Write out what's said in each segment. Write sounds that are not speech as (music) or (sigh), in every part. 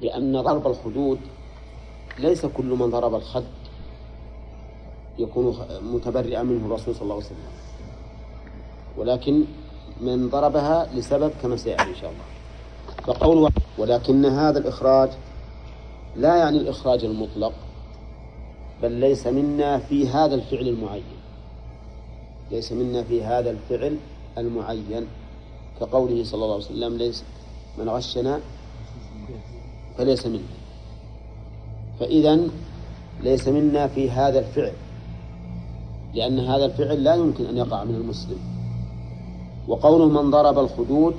لأن ضرب الخدود ليس كل من ضرب الخد يكون متبرئا منه الرسول صلى الله عليه وسلم. ولكن من ضربها لسبب كما سيأتي إن شاء الله. فقول ولكن هذا الإخراج لا يعني الإخراج المطلق بل ليس منا في هذا الفعل المعين. ليس منا في هذا الفعل المعين. كقوله صلى الله عليه وسلم ليس من غشنا فليس منا. فإذا ليس منا في هذا الفعل لأن هذا الفعل لا يمكن أن يقع من المسلم. وقوله من ضرب الخدود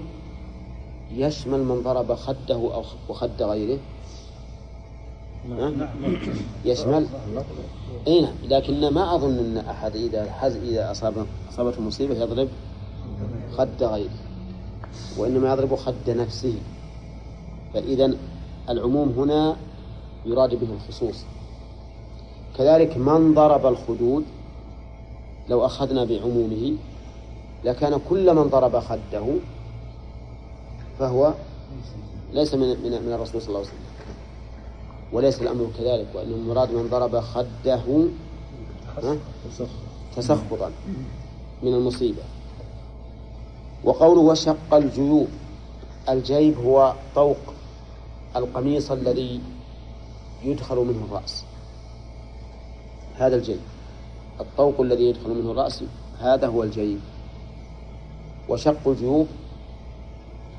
يشمل من ضرب خده أو وخد غيره. يشمل. إي نعم لكن ما أظن أن أحد إذا حز إذا اصاب أصابته مصيبة يضرب خد غيره وإنما يضرب خد نفسه. فاذا العموم هنا يراد به الخصوص. كذلك من ضرب الخدود لو أخذنا بعمومه لكان كل من ضرب خده فهو ليس من من, من الرسول صلى الله عليه وسلم. وليس الأمر كذلك وإنه المراد من ضرب خده تسخطا من المصيبة. وقوله وشق الجيوب الجيب هو طوق القميص الذي يدخل منه الرأس. هذا الجيب. الطوق الذي يدخل منه الرأس هذا هو الجيب. وشق الجيوب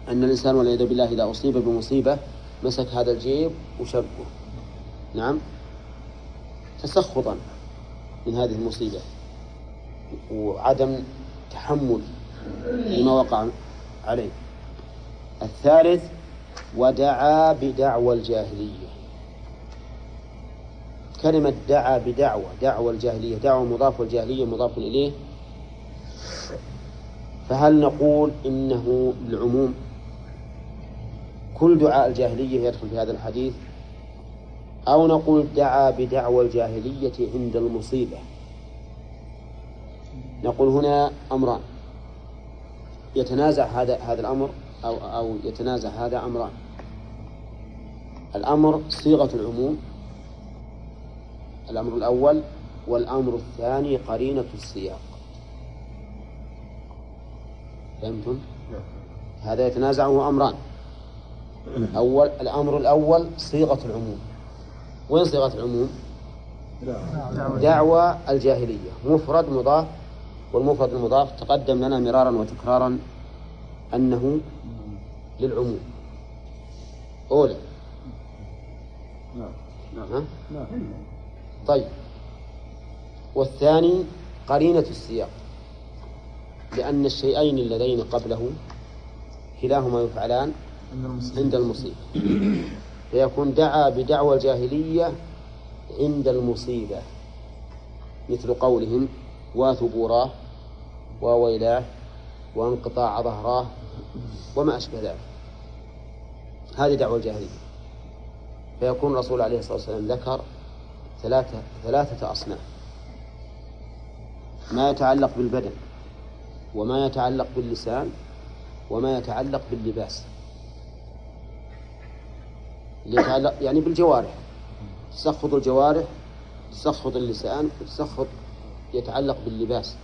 أن الإنسان والعياذ بالله إذا أصيب بمصيبة مسك هذا الجيب وشقه. نعم. تسخطا من هذه المصيبة. وعدم تحمل لما وقع عليه. الثالث ودعا بدعوى الجاهلية. كلمة دعا بدعوة دعوة الجاهلية دعوة مضاف والجاهلية مضاف إليه. فهل نقول إنه للعموم كل دعاء الجاهلية يدخل في هذا الحديث؟ أو نقول دعا بدعوى الجاهلية عند المصيبة؟ نقول هنا أمران. يتنازع هذا هذا الأمر أو أو يتنازع هذا أمران. الأمر صيغة العموم. الأمر الأول والأمر الثاني قرينة السياق. فهمتم؟ هذا يتنازعه أمران. أول الأمر الأول صيغة العموم. وين صيغة العموم؟ دعوة الجاهلية. مفرد مضاف والمفرد المضاف تقدم لنا مرارا وتكرارا أنه للعموم. أولى نعم. نعم طيب. والثاني قرينة السياق. لأن الشيئين اللذين قبله كلاهما يفعلان عند المصيبة فيكون دعا بدعوى الجاهلية عند المصيبة. مثل قولهم واثبوراه وويلاه وانقطاع ظهراه وما أشبه ذلك. هذه دعوة الجاهلية. فيكون الرسول عليه الصلاة والسلام ذكر ثلاثة ثلاثة أصناف. ما يتعلق بالبدن وما يتعلق باللسان وما يتعلق باللباس. يتعلق يعني بالجوارح. تسخط الجوارح تسخط اللسان وتسخط يتعلق باللباس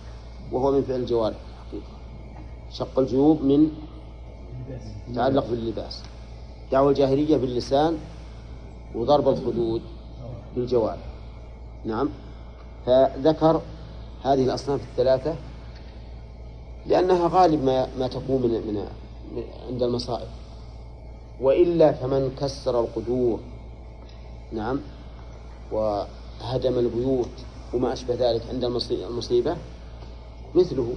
وهو من فعل الجوارح حقيقة شق الجيوب من يتعلق باللباس. دعوة الجاهلية باللسان وضرب الخدود بالجوارح نعم. فذكر هذه الأصناف الثلاثة لأنها غالب ما ما تكون من من عند المصائب. وإلا فمن كسر القدور نعم وهدم البيوت وما أشبه ذلك عند المصيبة مثله.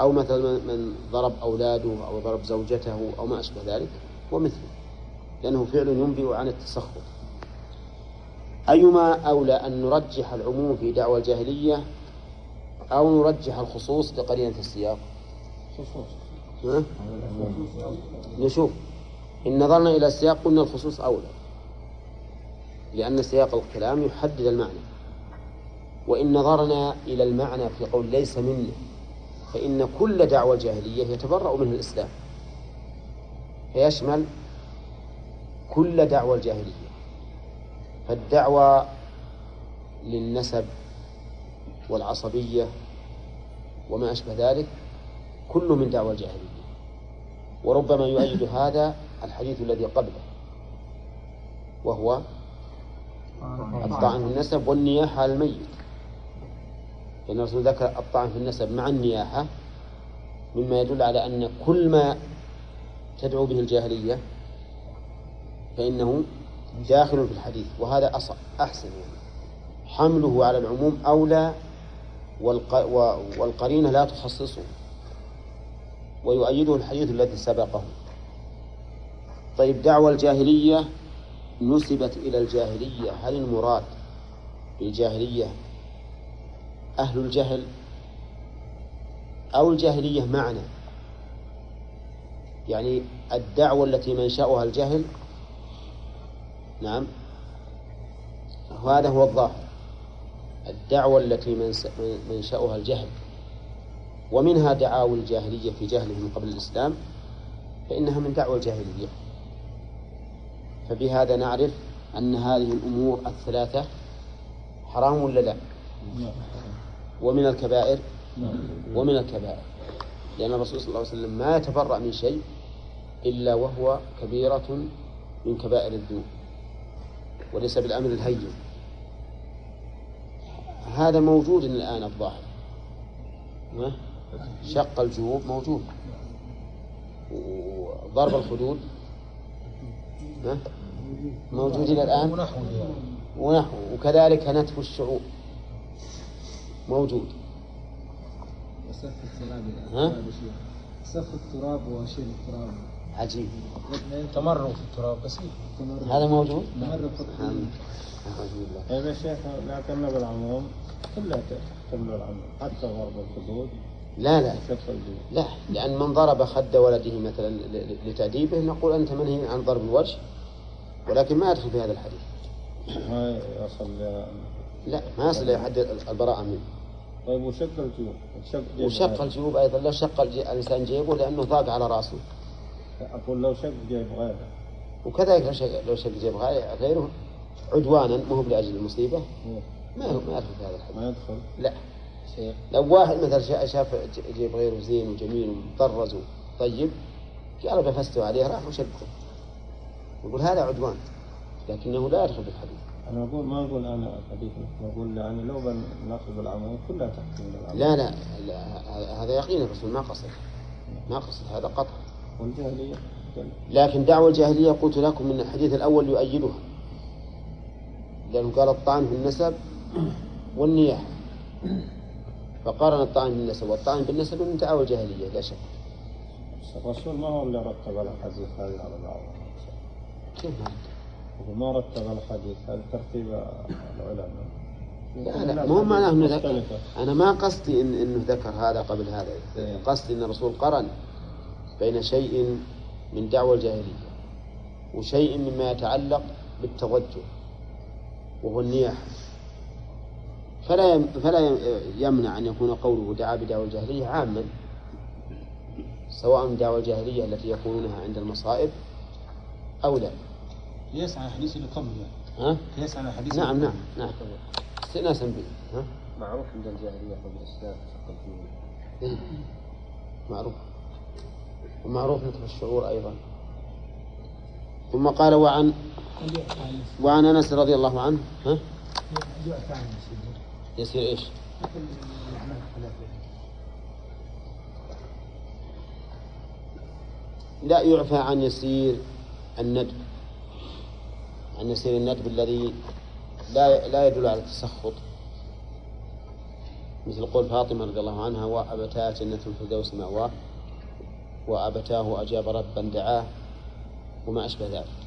أو مثلا من ضرب أولاده أو ضرب زوجته أو ما أشبه ذلك ومثله. لأنه فعل ينبئ عن التسخط. أيما أولى أن نرجح العموم في دعوى الجاهلية أو نرجح الخصوص لقرينة السياق؟ نشوف. إن نظرنا إلى السياق قلنا الخصوص أولى. لأن سياق الكلام يحدد المعنى. وإن نظرنا إلى المعنى في قول ليس منا فإن كل دعوة جاهلية يتبرأ منه الإسلام. فيشمل كل دعوى الجاهلية. فالدعوى للنسب والعصبية وما أشبه ذلك كل من دعوى الجاهلية. وربما يؤيد هذا الحديث الذي قبله وهو الطعن في النسب والنياحة على الميت. لأن الرسول ذكر الطعن في النسب مع النياحة مما يدل على أن كل ما تدعو به الجاهلية فإنه داخل في الحديث وهذا أحسن يعني. حمله على العموم أولى والقرينة لا تخصصه ويؤيده الحديث الذي سبقه. طيب دعوى الجاهلية نسبت إلى الجاهلية هل المراد بالجاهلية أهل الجهل أو الجاهلية معنى يعني الدعوة التي منشأها الجهل نعم. وهذا هو الظاهر. الدعوة التي منشأها الجهل. ومنها دعاوى الجاهلية في جهلهم قبل الإسلام فإنها من دعوى الجاهلية. فبهذا نعرف أن هذه الأمور الثلاثة حرام ولا لا؟ ومن الكبائر؟ ومن الكبائر. لأن الرسول صلى الله عليه وسلم ما يتبرأ من شيء إلا وهو كبيرة من كبائر الذنوب. وليس بالأمر الهين. هذا موجود الآن الظاهر. شق الجيوب موجود. وضرب الخدود. موجود إلى الآن؟ ونحو. وكذلك نتف الشعوب. موجود. سف التراب ها؟ سف التراب وشيل التراب. عجيب. تمرغ في التراب بسيط. هذا موجود؟ تمرغ في التراب. يا شيخ لكن بالعموم كلها تحتمل العموم حتى ضرب الخدود. لا لا. لا لأن من ضرب خد ولده مثلا لتأديبه نقول أنت منهي عن ضرب الوجه ولكن ما يدخل في هذا الحديث. ما يصل لا ما يصل إلى حد البراءة منه. طيب وشق الجيوب. وشق, الجيوب أيضا لو شق الإنسان جيبه لأنه ضاق على رأسه. أقول لو شق جيب غيره. وكذلك لو شق لو شق جيب غيره عدوانا مو لأجل المصيبة. ما ما يدخل في هذا الحديث ما يدخل. لا. لو واحد مثلا شاف جيب غيره زين وجميل ومطرز طيب قال بفسته عليه راح وشقه يقول هذا عدوان. لكنه لا يدخل في الحديث. أنا أقول ما أقول أنا الحديث أقول يعني لو بناخذ بالعموم كلها بالعموم لا, لا لا هذا يقين الرسول ما قصد. ما قصد هذا قطع. والجاهلية لكن دعوة الجاهلية قلت لكم من الحديث الأول يؤيدها. لأنه قال الطعن في النسب والنياحة فقارن الطعن بالنسب والطعن بالنسب من دعوة الجاهلية لا شك. الرسول ما هو اللي رتب الحديث هذه على بعض؟ كيف ما رتب؟ الحديث هذا ترتيب العلماء؟ لا لا مو معناه إنه أنا ما قصدي إن إنه ذكر هذا قبل هذا. إيه. قصدي إن الرسول قرن. بين شيء من دعوى الجاهلية وشيء مما يتعلق بالتوجه وهو النياحة فلا فلا يمنع أن يكون قوله دعا بدعوى الجاهلية عاما سواء دعوى الجاهلية التي يقولونها عند المصائب أو لا. قياس على الحديث اللي قبل يعني ها؟ قياس على الحديث نعم نعم نعم استئناسا به ها؟ معروف عند الجاهلية قبل الإسلام إيه؟ معروف ومعروف نتف الشعور أيضا ثم قال وعن وعن أنس رضي الله عنه ها؟ يصير إيش؟ لا يعفى عن يسير الندب عن يسير الندب الذي لا لا يدل على التسخط مثل قول فاطمة رضي الله عنها وأبتاه جنة الفردوس مأواه وأبتاه أجاب ربا دعاه وما أشبه ذلك.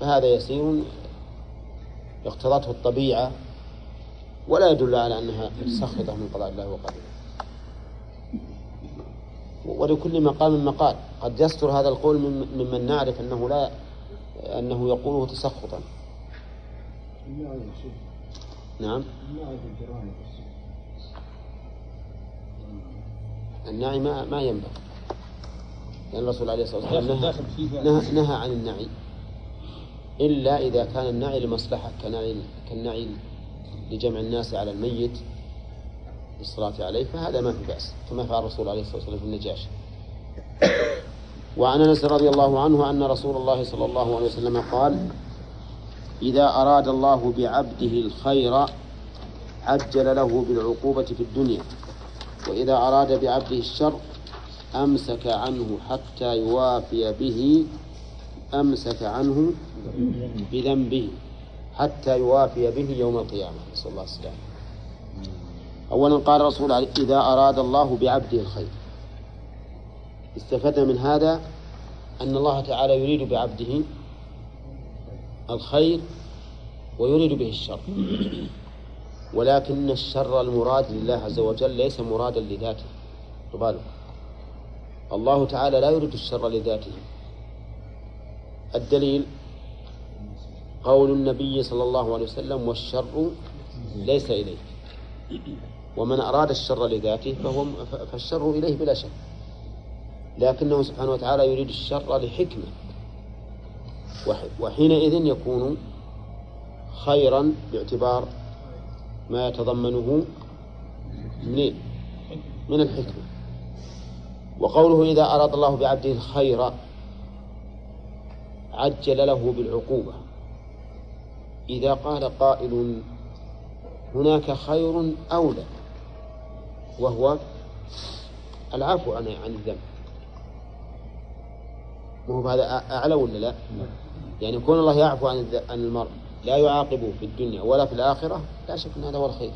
فهذا يسير اقتضته الطبيعة ولا يدل على أنها متسخطة من قضاء الله وقدره. ولكل مقام مقال. قد يستر هذا القول ممن نعرف أنه لا أنه يقوله تسخطا. نعم. النعي ما ما ينبغي. لأن الرسول عليه الصلاة والسلام نهى, نهى, نهى عن النعي. إلا إذا كان النعي لمصلحة كنعي كالنعي لجمع الناس على الميت للصلاة عليه فهذا ما في بأس كما فعل الرسول عليه الصلاة والسلام في النجاشي وعن أنس رضي الله عنه أن رسول الله صلى الله عليه وسلم قال إذا أراد الله بعبده الخير عجل له بالعقوبة في الدنيا وإذا أراد بعبده الشر أمسك عنه حتى يوافي به أمسك عنه بذنبه حتى يوافي به يوم القيامة. نسأل الله السلامة. اولا قال الرسول إذا أراد الله بعبده الخير. استفدنا من هذا أن الله تعالى يريد بعبده الخير ويريد به الشر. ولكن الشر المراد لله عز وجل ليس مرادا لذاته. بالك الله تعالى لا يريد الشر لذاته. الدليل قول النبي صلى الله عليه وسلم والشر ليس إليه ومن أراد الشر لذاته فهو فالشر إليه بلا شك. لكنه سبحانه وتعالى يريد الشر لحكمة. وحينئذ يكون خيرا باعتبار ما يتضمنه من من الحكمة. وقوله إذا أراد الله بعبده الخير عجل له بالعقوبة. إذا قال قائل هناك خير أولى وهو العفو عن عن الذنب. وهو هذا أعلى ولا لا؟ يعني كون الله يعفو عن عن المرء لا يعاقبه في الدنيا ولا في الآخرة لا شك أن هذا هو الخير.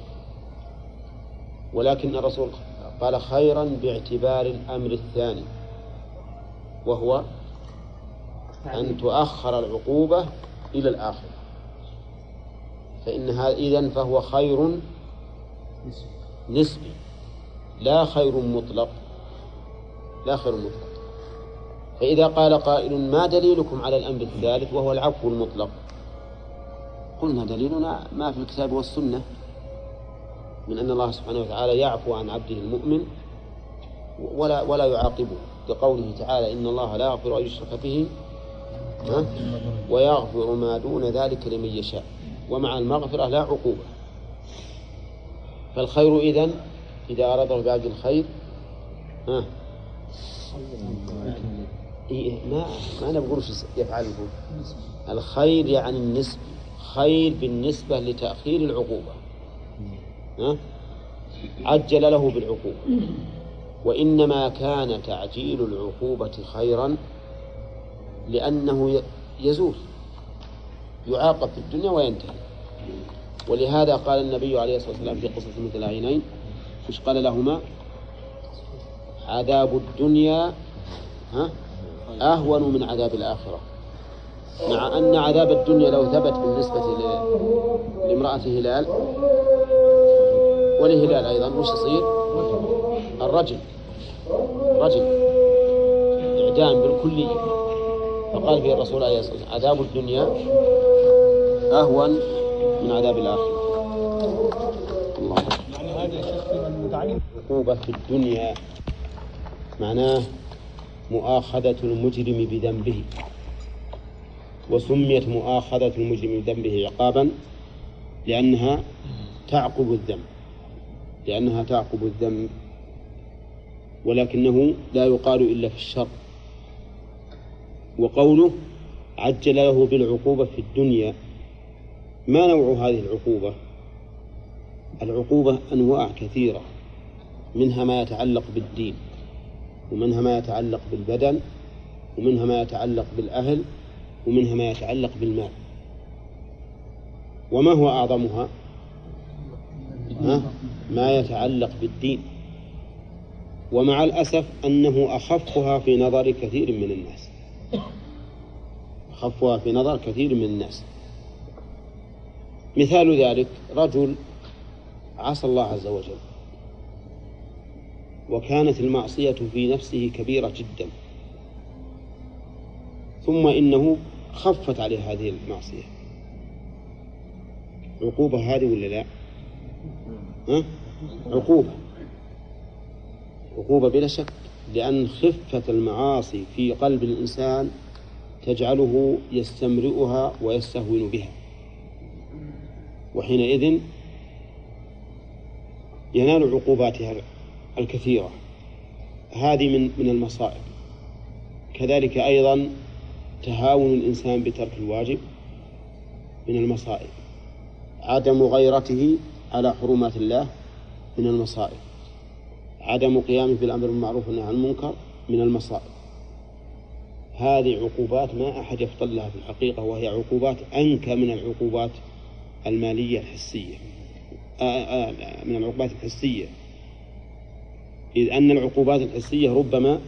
ولكن الرسول قال خيرا باعتبار الأمر الثاني وهو أن تؤخر العقوبة إلى الآخرة فإن هذا إذن فهو خير نسبي لا خير مطلق لا خير مطلق. فإذا قال قائل ما دليلكم على الأمر الثالث؟ وهو العفو المطلق. قلنا دليلنا ما في الكتاب والسنة. من أن الله سبحانه وتعالى يعفو عن عبده المؤمن ولا ولا يعاقبه كقوله تعالى إن الله لا يغفر أن يشرك به ويغفر ما دون ذلك لمن يشاء ومع المغفرة لا عقوبة. فالخير إذن إذا أراد الله بعبد الخير ها؟ إيه ما ما أنا بقول يفعله الخير يعني النسبة خير بالنسبة لتأخير العقوبة؟ عجل له بالعقوبة. وإنما كان تعجيل العقوبة خيرا لأنه يزول يعاقب في الدنيا وينتهي. ولهذا قال النبي عليه الصلاة والسلام في قصة مثل العينين مش قال لهما؟ عذاب الدنيا ها؟ أهون من عذاب الآخرة. مع أن عذاب الدنيا لو ثبت بالنسبة لامرأة هلال ولهلال أيضا وش يصير؟ الرجل رجل إعدام بالكلية فقال فيه الرسول عليه الصلاة والسلام عذاب الدنيا أهون من عذاب الآخرة. الله يعني عقوبة في الدنيا معناه مؤاخذة المجرم بذنبه وسميت مؤاخذة المجرم بذنبه عقابا لأنها تعقب الذنب. لأنها تعقب الذنب ولكنه لا يقال إلا في الشر. وقوله عجل له بالعقوبة في الدنيا ما نوع هذه العقوبة؟ العقوبة أنواع كثيرة منها ما يتعلق بالدين ومنها ما يتعلق بالبدن ومنها ما يتعلق بالأهل ومنها ما يتعلق بالمال. وما هو أعظمها؟ ها؟ ما يتعلق بالدين. ومع الأسف أنه أخفها في نظر كثير من الناس. أخفها في نظر كثير من الناس. مثال ذلك رجل عصى الله عز وجل. وكانت المعصية في نفسه كبيرة جدا. ثم إنه خفت عليه هذه المعصية. عقوبة هذه ولا لا؟ عقوبة. عقوبة بلا شك لأن خفة المعاصي في قلب الإنسان تجعله يستمرئها ويستهون بها. وحينئذ ينال عقوباتها الكثيرة. هذه من من المصائب. كذلك أيضا تهاون الإنسان بترك الواجب من المصائب. عدم غيرته على حرمات الله من المصائب. عدم قيامه بالأمر بالمعروف والنهي عن المنكر من المصائب. هذه عقوبات ما أحد يفضل لها في الحقيقة وهي عقوبات أنكى من العقوبات المالية الحسية. آه، آه، من العقوبات الحسية. إذ أن العقوبات الحسية ربما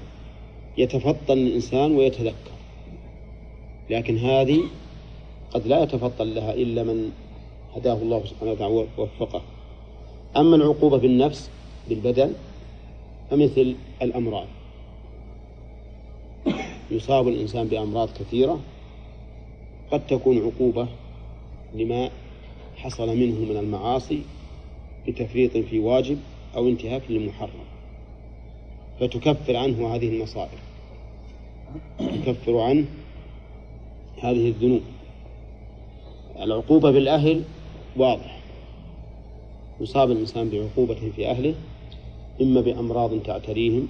يتفطن الإنسان ويتذكر. لكن هذه قد لا يتفطن لها إلا من هداه الله سبحانه وتعالى ووفقه. أما العقوبة بالنفس بالبدن فمثل الأمراض. يصاب الإنسان بأمراض كثيرة قد تكون عقوبة لما حصل منه من المعاصي بتفريط في واجب أو انتهاك لمحرم فتكفر عنه هذه المصائب. تكفر عنه هذه الذنوب. العقوبة بالأهل واضح. يصاب الإنسان بعقوبة في أهله إما بأمراض تعتريهم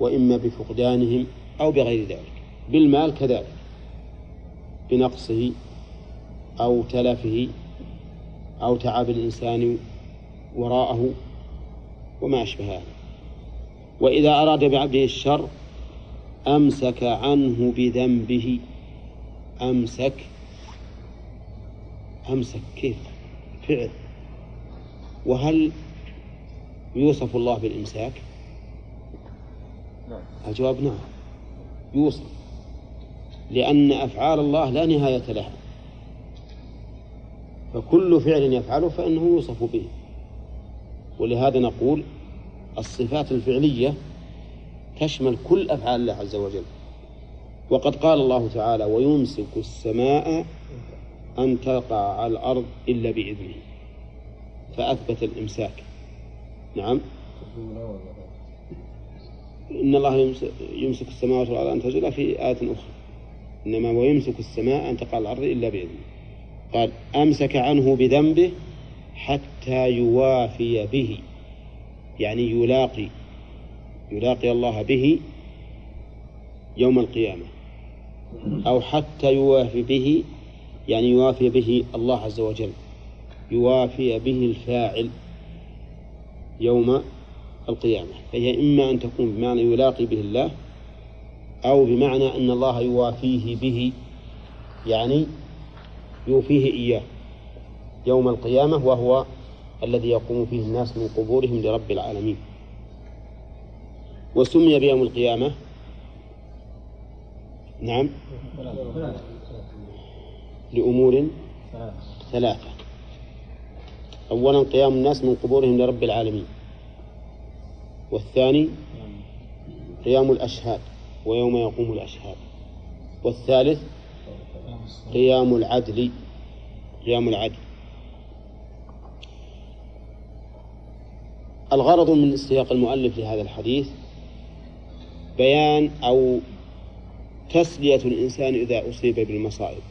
وإما بفقدانهم أو بغير ذلك. بالمال كذلك. بنقصه أو تلفه أو تعب الإنسان وراءه وما أشبه هذا. وإذا أراد بعبده الشر أمسك عنه بذنبه. أمسك أمسك كيف؟ فعل. وهل يوصف الله بالإمساك؟ نعم. الجواب نعم. يوصف. لأن أفعال الله لا نهاية لها. فكل فعل يفعله فإنه يوصف به. ولهذا نقول الصفات الفعلية تشمل كل أفعال الله عز وجل. وقد قال الله تعالى ويمسك السماء أن تقع على الأرض إلا بإذنه. فأثبت الإمساك. نعم. إن الله يمسك السماوات والأرض أن تزولا في آية أخرى. إنما ويمسك السماء أن تقع على الأرض إلا بإذنه. قال أمسك عنه بذنبه حتى يوافي به. يعني يلاقي يلاقي الله به يوم القيامة. أو حتى يوافي به يعني يوافي به الله عز وجل. يوافي به الفاعل يوم القيامة. فهي إما أن تكون بمعنى يلاقي به الله أو بمعنى أن الله يوافيه به يعني يوفيه إياه يوم القيامة وهو الذي يقوم فيه الناس من قبورهم لرب العالمين. وسمي بيوم القيامة. نعم. لأمور ثلاثة. أولا قيام الناس من قبورهم لرب العالمين. والثاني قيام الأشهاد ويوم يقوم الأشهاد. والثالث قيام العدل قيام العدل. الغرض من سياق المؤلف لهذا الحديث بيان أو تسلية الإنسان إذا أصيب بالمصائب.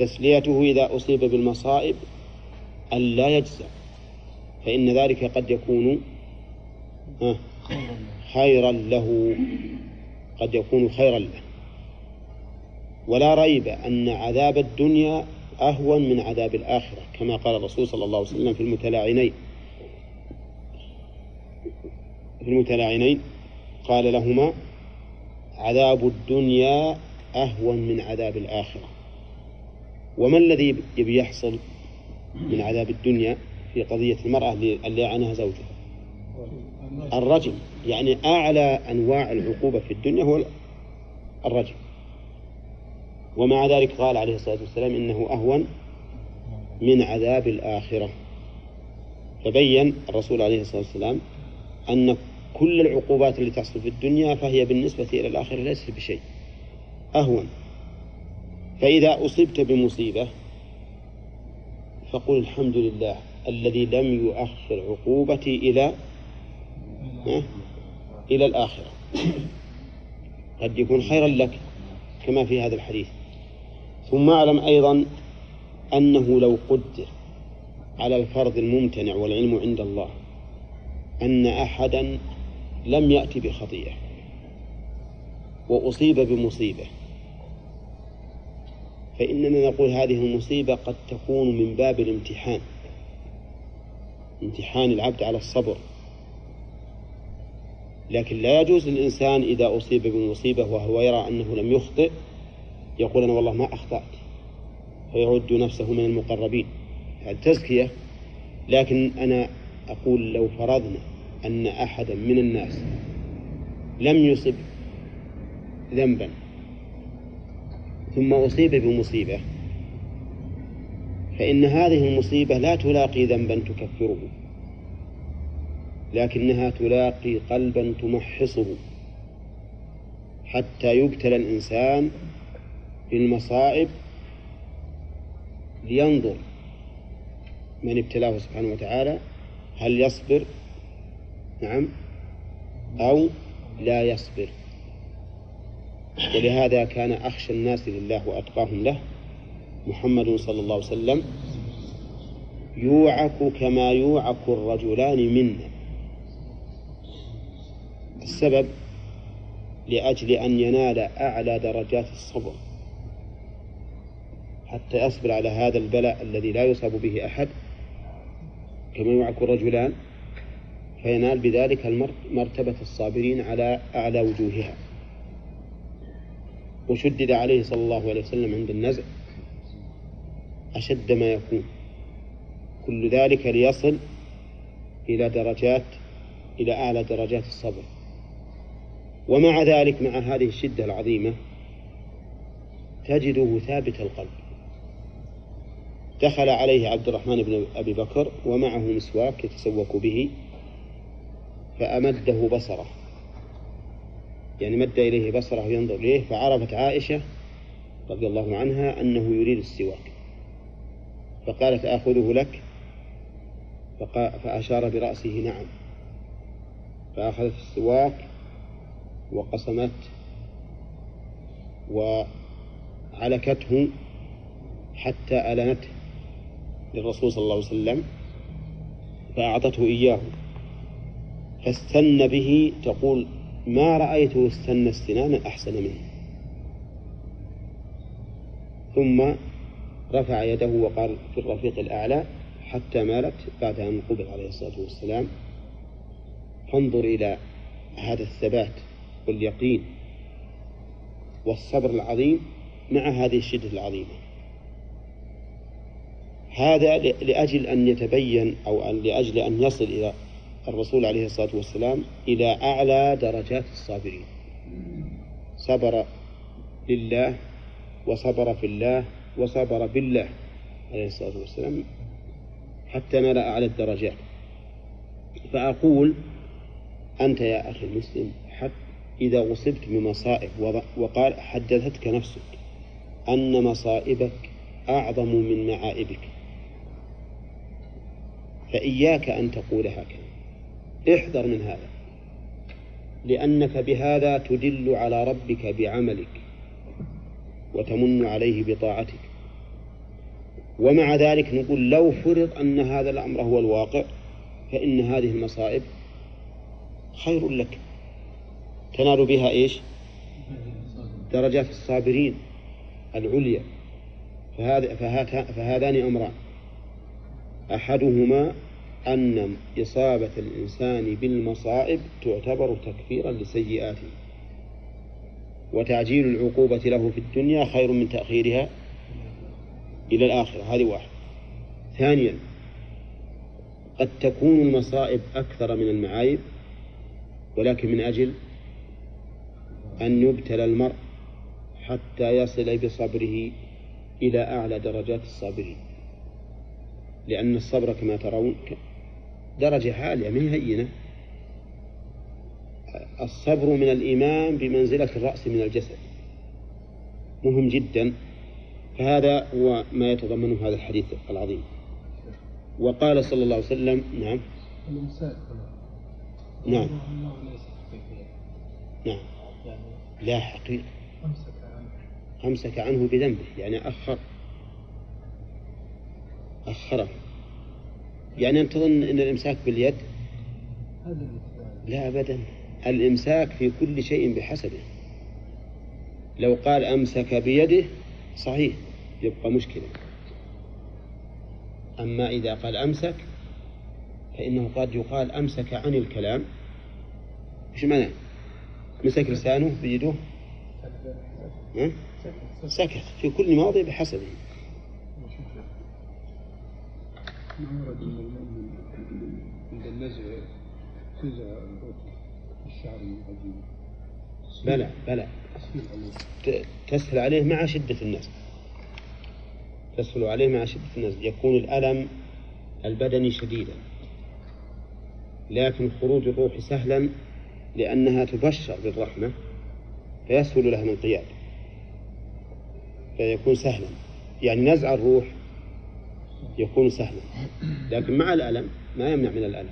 تسليته إذا أصيب بالمصائب أن لا يجزع فإن ذلك قد يكون خيرا له قد يكون خيرا له. ولا ريب أن عذاب الدنيا أهون من عذاب الآخرة كما قال الرسول صلى الله عليه وسلم في المتلاعنين. في المتلاعنين قال لهما عذاب الدنيا أهون من عذاب الآخرة. وما الذي يحصل من عذاب الدنيا في قضية المرأة اللي عنها زوجها؟ الرجم يعني أعلى أنواع العقوبة في الدنيا هو الرجم ومع ذلك قال عليه الصلاة والسلام إنه أهون من عذاب الآخرة. فبين الرسول عليه الصلاة والسلام أن كل العقوبات التي تحصل في الدنيا فهي بالنسبة إلى الآخرة ليست بشيء. أهون. فإذا أصبت بمصيبة فقل الحمد لله الذي لم يؤخر عقوبتي إلى إلى الآخرة. قد يكون خيرا لك كما في هذا الحديث. ثم أعلم أيضا أنه لو قدر على الفرض الممتنع والعلم عند الله أن أحدا لم يأتي بخطيئة وأصيب بمصيبة فإننا نقول هذه المصيبة قد تكون من باب الامتحان. امتحان العبد على الصبر. لكن لا يجوز للإنسان إذا أصيب بمصيبة وهو يرى أنه لم يخطئ يقول أنا والله ما أخطأت. فيعد نفسه من المقربين. هذه تزكية. لكن أنا أقول لو فرضنا أن أحدا من الناس لم يصب ذنبا ثم أصيب بمصيبة. فإن هذه المصيبة لا تلاقي ذنبا تكفره لكنها تلاقي قلبا تمحصه. حتى يبتلى الإنسان بالمصائب لينظر من ابتلاه سبحانه وتعالى هل يصبر؟ نعم. أو لا يصبر. ولهذا كان أخشى الناس لله وأتقاهم له. محمد صلى الله عليه وسلم يوعك كما يوعك الرجلان منا. السبب لأجل أن ينال أعلى درجات الصبر. حتى يصبر على هذا البلاء الذي لا يصاب به أحد. كما يوعك الرجلان فينال بذلك مرتبة الصابرين على أعلى وجوهها. وشدد عليه صلى الله عليه وسلم عند النزع أشد ما يكون. كل ذلك ليصل إلى درجات إلى أعلى درجات الصبر. ومع ذلك مع هذه الشدة العظيمة تجده ثابت القلب. دخل عليه عبد الرحمن بن أبي بكر ومعه مسواك يتسوك به فأمده بصره. يعني مد إليه بصرة ينظر إليه فعرفت عائشة رضي الله عنها أنه يريد السواك. فقالت آخذه لك؟ فأشار برأسه نعم. فأخذت السواك وقسمت وعلكته حتى ألنته للرسول صلى الله عليه وسلم فأعطته إياه. فاستن به تقول ما رأيته استنى استنانا أحسن منه. ثم رفع يده وقال في الرفيق الأعلى حتى مالت بعد أن قبل عليه الصلاة والسلام. فانظر إلى هذا الثبات واليقين والصبر العظيم مع هذه الشدة العظيمة. هذا لأجل أن يتبين أو لأجل أن يصل إلى الرسول عليه الصلاة والسلام إلى أعلى درجات الصابرين. صبر لله وصبر في الله وصبر بالله عليه الصلاة والسلام حتى نال أعلى الدرجات. فأقول أنت يا أخي المسلم حتى إذا أصبت بمصائب وقال حدثتك نفسك أن مصائبك أعظم من معائبك. فإياك أن تقول هكذا. احذر من هذا لأنك بهذا تدل على ربك بعملك وتمن عليه بطاعتك. ومع ذلك نقول لو فرض أن هذا الأمر هو الواقع فإن هذه المصائب خير لك. تنال بها إيش؟ درجات الصابرين العليا. فهذا فهذان أمران. أحدهما أن إصابة الإنسان بالمصائب تعتبر تكفيرا لسيئاته. وتعجيل العقوبة له في الدنيا خير من تأخيرها إلى الآخرة. هذه واحد ثانيا قد تكون المصائب أكثر من المعايب ولكن من أجل أن يبتلى المرء حتى يصل بصبره إلى أعلى درجات الصابرين. لأن الصبر كما ترون درجة عالية هي هينة الصبر من الإيمان بمنزلة الرأس من الجسد. مهم جدا. فهذا هو ما يتضمنه هذا الحديث العظيم. وقال صلى الله عليه وسلم نعم. نعم. نعم. لا حقيقة. أمسك عنه بذنبه يعني أخر. أخره. يعني أنت تظن أن الإمساك باليد؟ لا أبدا. الإمساك في كل شيء بحسبه لو قال أمسك بيده صحيح يبقى مشكلة. أما إذا قال أمسك فإنه قد يقال أمسك عن الكلام. إيش معنى؟ مسك لسانه بيده؟ سكت في كل موضع بحسبه ما ورد ان عند النزع الشعر بلى بلى. تسهل عليه مع شدة النزع. تسهل عليه مع شدة النزع. يكون الألم البدني شديدا. لكن خروج الروح سهلا لأنها تبشر بالرحمة فيسهل لها الانقياد فيكون سهلا. يعني نزع الروح يكون سهلا. لكن مع الألم ما يمنع من الألم.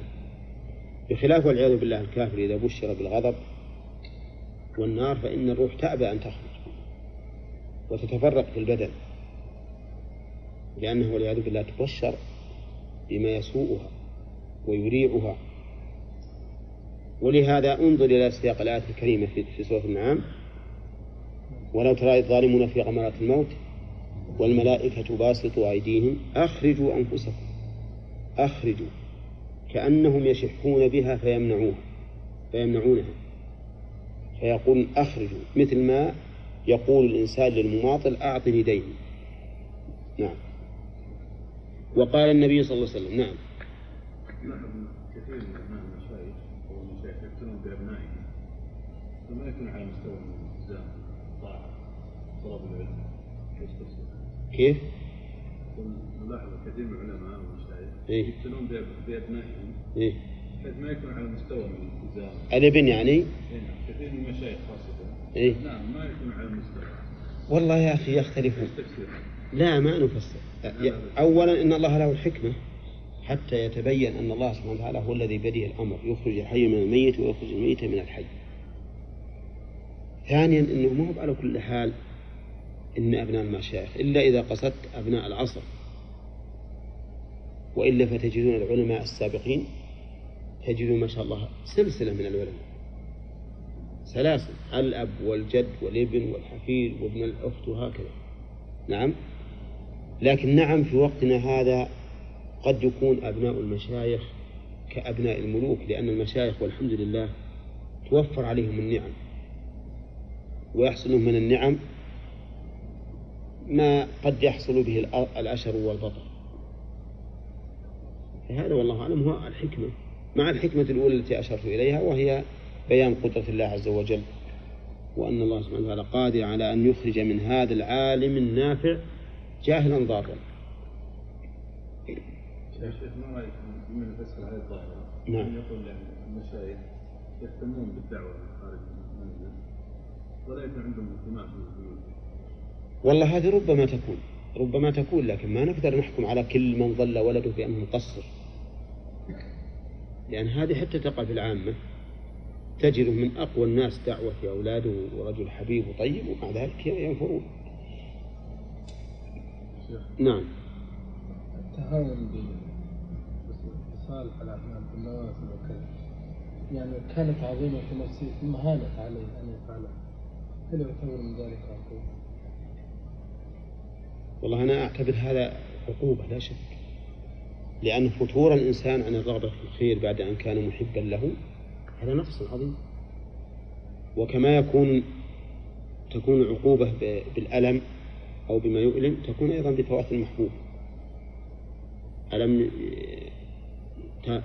بخلاف والعياذ بالله الكافر إذا بشر بالغضب والنار فإن الروح تأبى أن تخرج وتتفرق في البدن لأنه والعياذ بالله تبشر بما يسوءها ويريعها. ولهذا انظر إلى سياق الآية الكريمة في سورة النعام. ولو ترى الظالمون في غمرات الموت والملائكة باسطوا أيديهم. أخرجوا أنفسكم. أخرجوا. كأنهم يشحون بها فيمنعوها. فيمنعونها. فيقول أخرجوا. مثل ما يقول الإنسان للمماطل أعطني ديني نعم. وقال النبي صلى الله عليه وسلم نعم. كثير من أو المشايخ يفتنون بأبنائهم فما يكون على مستوى الالتزام الطاعه طلب العلم كيف؟ نلاحظ كثير من العلماء والمشايخ إيه. يفتنون بأب- بأبنائهم إيه؟ بحيث ما يكون على مستوى من الالتزام الابن يعني إيه نعم كثير من المشايخ خاصة إيه؟ نعم ما يكون على المستوى والله يا أخي يختلفون؟ لا ما نفسر أولا إن الله له الحكمة حتى يتبين أن الله سبحانه وتعالى هو الذي بيده الأمر يخرج الحي من الميت ويخرج الميت من الحي ثانيا أنه ما هو على كل حال إن أبناء المشايخ إلا إذا قصدت أبناء العصر. وإلا فتجدون العلماء السابقين تجدون ما شاء الله سلسلة من العلماء. سلاسل الأب والجد والابن والحفيد وابن الأخت وهكذا. نعم؟ لكن نعم في وقتنا هذا قد يكون أبناء المشايخ كأبناء الملوك لأن المشايخ والحمد لله توفر عليهم النعم. ويحصل من النعم ما قد يحصل به الأ- الأشر والبطر. فهذا والله أعلم هو الحكمة. مع الحكمة الأولى التي أشرت إليها وهي بيان قدرة الله عز وجل وأن الله سبحانه وتعالى قادر على أن يخرج من هذا العالم النافع جاهلا ضارا شيخ ما رأيك بمن يفسر هذه الظاهرة؟ نعم. من يقول يعني المشايخ يهتمون بالدعوة خارج المنزل ولا يكون عندهم اهتمام في والله هذه ربما تكون ربما تكون لكن ما نقدر نحكم على كل من ظل ولده بأنه مقصر. لأن هذه حتى تقع في العامة تجد من أقوى الناس دعوة في أولاده ورجل حبيب وطيب ومع ذلك ينفرون. نعم. التهاون بصالح الأعمال بالنوافل وكذا يعني كانت عظيمة في نفسه ثم هانت عليه أن يفعلها. هل يعتبر من ذلك عقوبة؟ والله أنا أعتبر هذا عقوبة لا شك. لأن فتور الإنسان عن الرغبة في الخير بعد أن كان محبا له هذا نقص عظيم. وكما يكون تكون العقوبة بالألم أو بما يؤلم تكون أيضا بفوات المحبوب ألم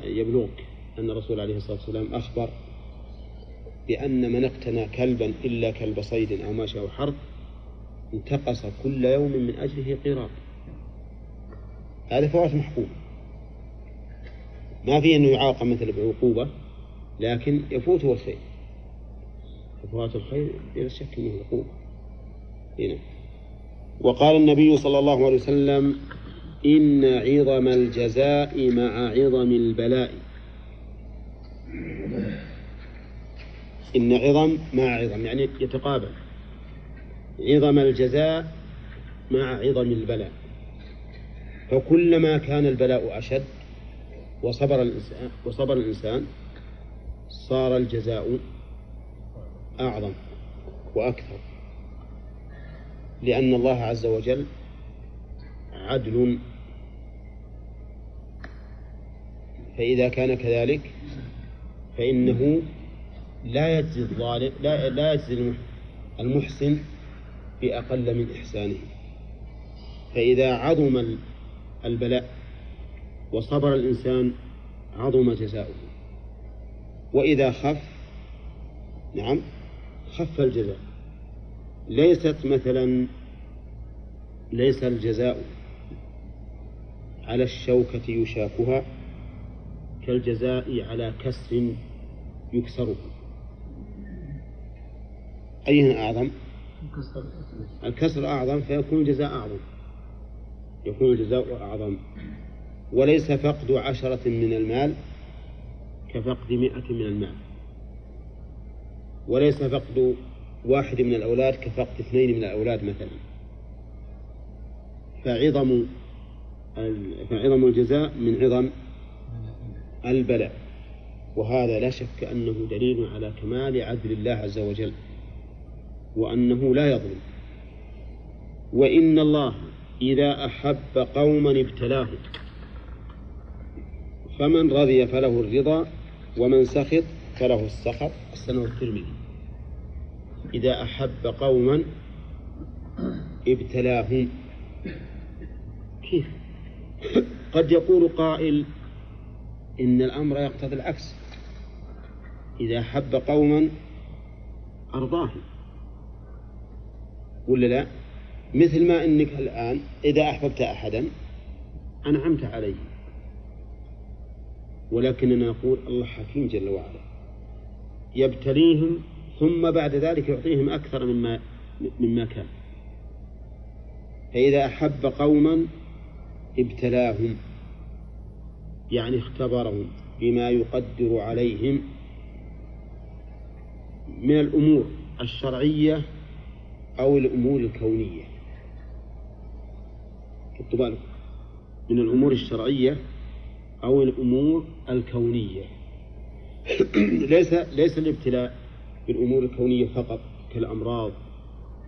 يبلغك أن الرسول عليه الصلاة والسلام أخبر بأن من اقتنى كلبا إلا كلب صيد أو ماشي أو حرث انتقص كل يوم من أجله قيراط هذا فوات محبوب ما في أنه يعاقب مثل بعقوبة لكن يفوته الخير فوات الخير بلا شك أنه عقوبة هنا وقال النبي صلى الله عليه وسلم إن عظم الجزاء مع عظم البلاء. إن عظم مع عظم يعني يتقابل. عظم الجزاء مع عظم البلاء. فكلما كان البلاء أشد وصبر الإنسان وصبر الإنسان صار الجزاء أعظم وأكثر. لأن الله عز وجل عدل. فإذا كان كذلك فإنه لا يجزي الظالم لا لا يجزي المحسن بأقل من إحسانه. فإذا عظم البلاء وصبر الإنسان عظم جزاؤه. وإذا خف نعم خف الجزاء. ليست مثلا ليس الجزاء على الشوكة يشاكها كالجزاء على كسر يكسره. أيهما أعظم؟ الكسر أعظم فيكون الجزاء أعظم. يكون الجزاء أعظم. وليس فقد عشرة من المال كفقد مئة من المال. وليس فقد واحد من الأولاد كفقد اثنين من الأولاد مثلا. فعظم فعظم الجزاء من عظم البلاء. وهذا لا شك أنه دليل على كمال عدل الله عز وجل. وأنه لا يظلم. وإن الله إذا أحب قوما ابتلاهم فمن رضي فله الرضا ومن سخط فله السخط. السنة الترمذي. إذا أحب قوما ابتلاهم. كيف قد يقول قائل إن الأمر يقتضي العكس. إذا أحب قوما أرضاهم. ولا لا؟ مثل ما إنك الآن إذا أحببت أحدا أنعمت عليه. ولكننا نقول الله حكيم جل وعلا. يبتليهم ثم بعد ذلك يعطيهم أكثر مما مما كان. فإذا أحب قوما ابتلاهم. يعني اختبرهم بما يقدر عليهم من الأمور الشرعية أو الأمور الكونية. بالك من الأمور الشرعية أو الأمور الكونية. (coughs) ليس ليس الابتلاء بالأمور الكونية فقط كالأمراض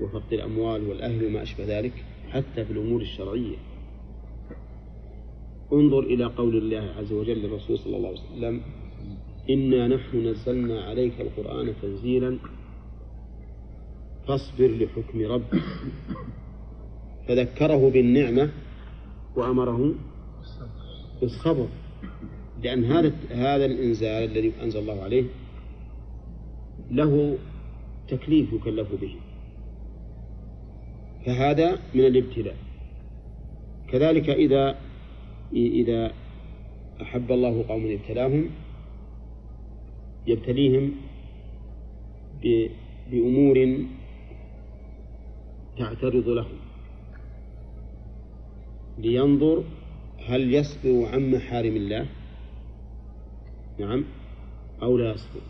وفقد الأموال والأهل وما أشبه ذلك حتى في الأمور الشرعية. انظر إلى قول الله عز وجل للرسول صلى الله عليه وسلم إنا نحن نزلنا عليك القرآن تنزيلا فاصبر لحكم ربك. فذكره بالنعمة وأمره بالصبر. لأن هذا هذا الإنزال الذي أنزل الله عليه له تكليف يكلف به. فهذا من الابتلاء. كذلك إذا إذا أحب الله قوم ابتلاهم يبتليهم بأمور تعترض لهم لينظر هل يصبر عن محارم الله نعم أو لا يصبر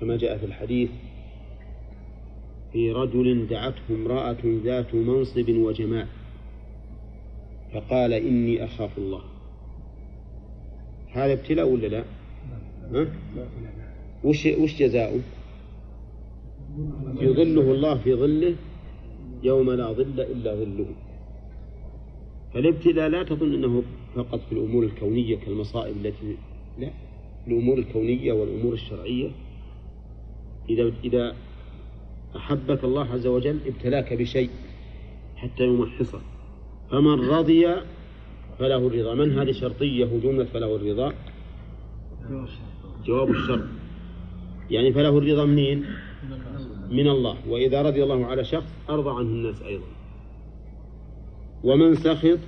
كما جاء في الحديث في رجل دعته امرأة ذات منصب وجمال فقال إني أخاف الله هذا ابتلاء ولا لا؟ ها؟ وش وش جزاؤه؟ يظله الله في ظله يوم لا ظل إلا ظله. فالابتلاء لا تظن أنه فقط في الأمور الكونية كالمصائب التي لا الأمور الكونية والأمور الشرعية. إذا إذا أحبك الله عز وجل ابتلاك بشيء حتى يمحصك فمن رضي فله الرضا. من هذه شرطية وجملة فله الرضا؟ جواب الشرط. يعني فله الرضا منين؟ من الله. وإذا رضي الله على شخص أرضى عنه الناس أيضا. ومن سخط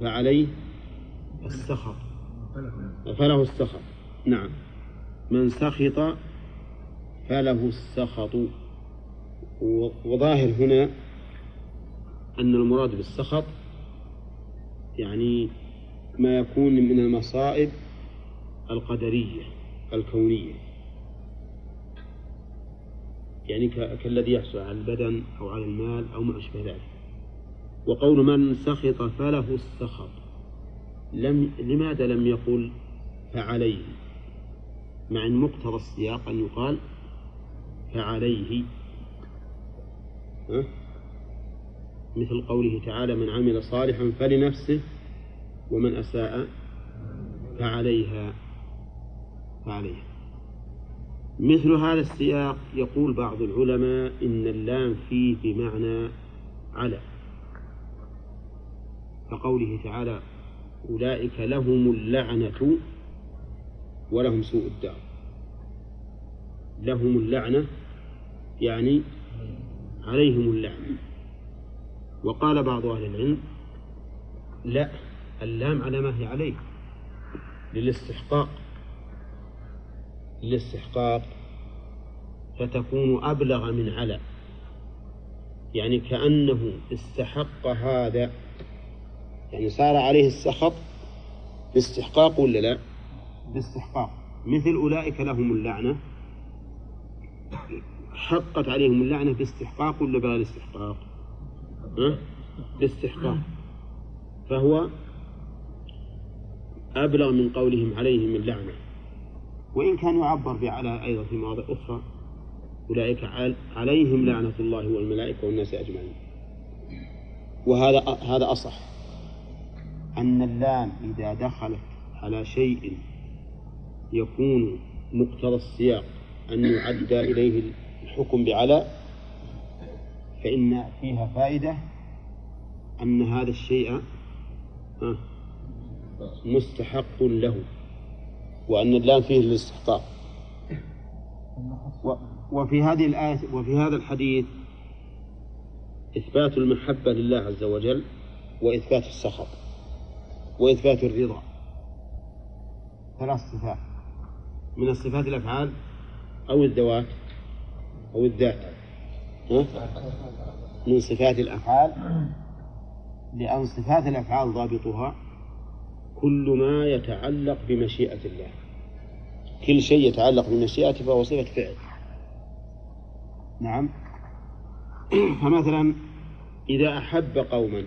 فعليه السخط. فله السخط. نعم. من سخط فله السخط. وظاهر هنا أن المراد بالسخط يعني ما يكون من المصائب القدرية الكونية. يعني كالذي يحصل على البدن أو على المال أو ما أشبه ذلك. وقول من سخط فله السخط. لم لماذا لم يقل فعليه؟ مع أن مقتضى السياق أن يقال فعليه؟ مثل قوله تعالى من عمل صالحا فلنفسه ومن أساء فعليها. فعليها. مثل هذا السياق يقول بعض العلماء إن اللام فيه بمعنى على كقوله تعالى أولئك لهم اللعنة ولهم سوء الدار. لهم اللعنة يعني عليهم اللعنة وقال بعض أهل العلم لا اللام على ما هي عليه للاستحقاق. للاستحقاق فتكون أبلغ من على يعني كأنه استحق هذا يعني صار عليه السخط باستحقاق ولا لا؟ باستحقاق مثل أولئك لهم اللعنة حقت عليهم اللعنة باستحقاق ولا بغير استحقاق؟ باستحقاق فهو أبلغ من قولهم عليهم اللعنة وإن كان يعبر بعلى أيضا في مواضع أخرى أولئك عل- عليهم لعنة الله والملائكة والناس أجمعين. وهذا هذا أصح. أن اللام إذا دخلت على شيء يكون مقتضى السياق أن يعد إليه الحكم بعلى فإن فيها فائدة أن هذا الشيء مستحق له. وأن اللام فيه الاستحقاق. وفي هذه الآية وفي هذا الحديث إثبات المحبة لله عز وجل وإثبات السخط وإثبات الرضا. ثلاث صفات. من الصفات الأفعال أو الذوات أو الذات؟ من صفات الأفعال. لأن صفات الأفعال ضابطها كل ما يتعلق بمشيئة الله. كل شيء يتعلق بمشيئته فهو صفة فعل. نعم. (clears throat) فمثلا إذا أحب قوما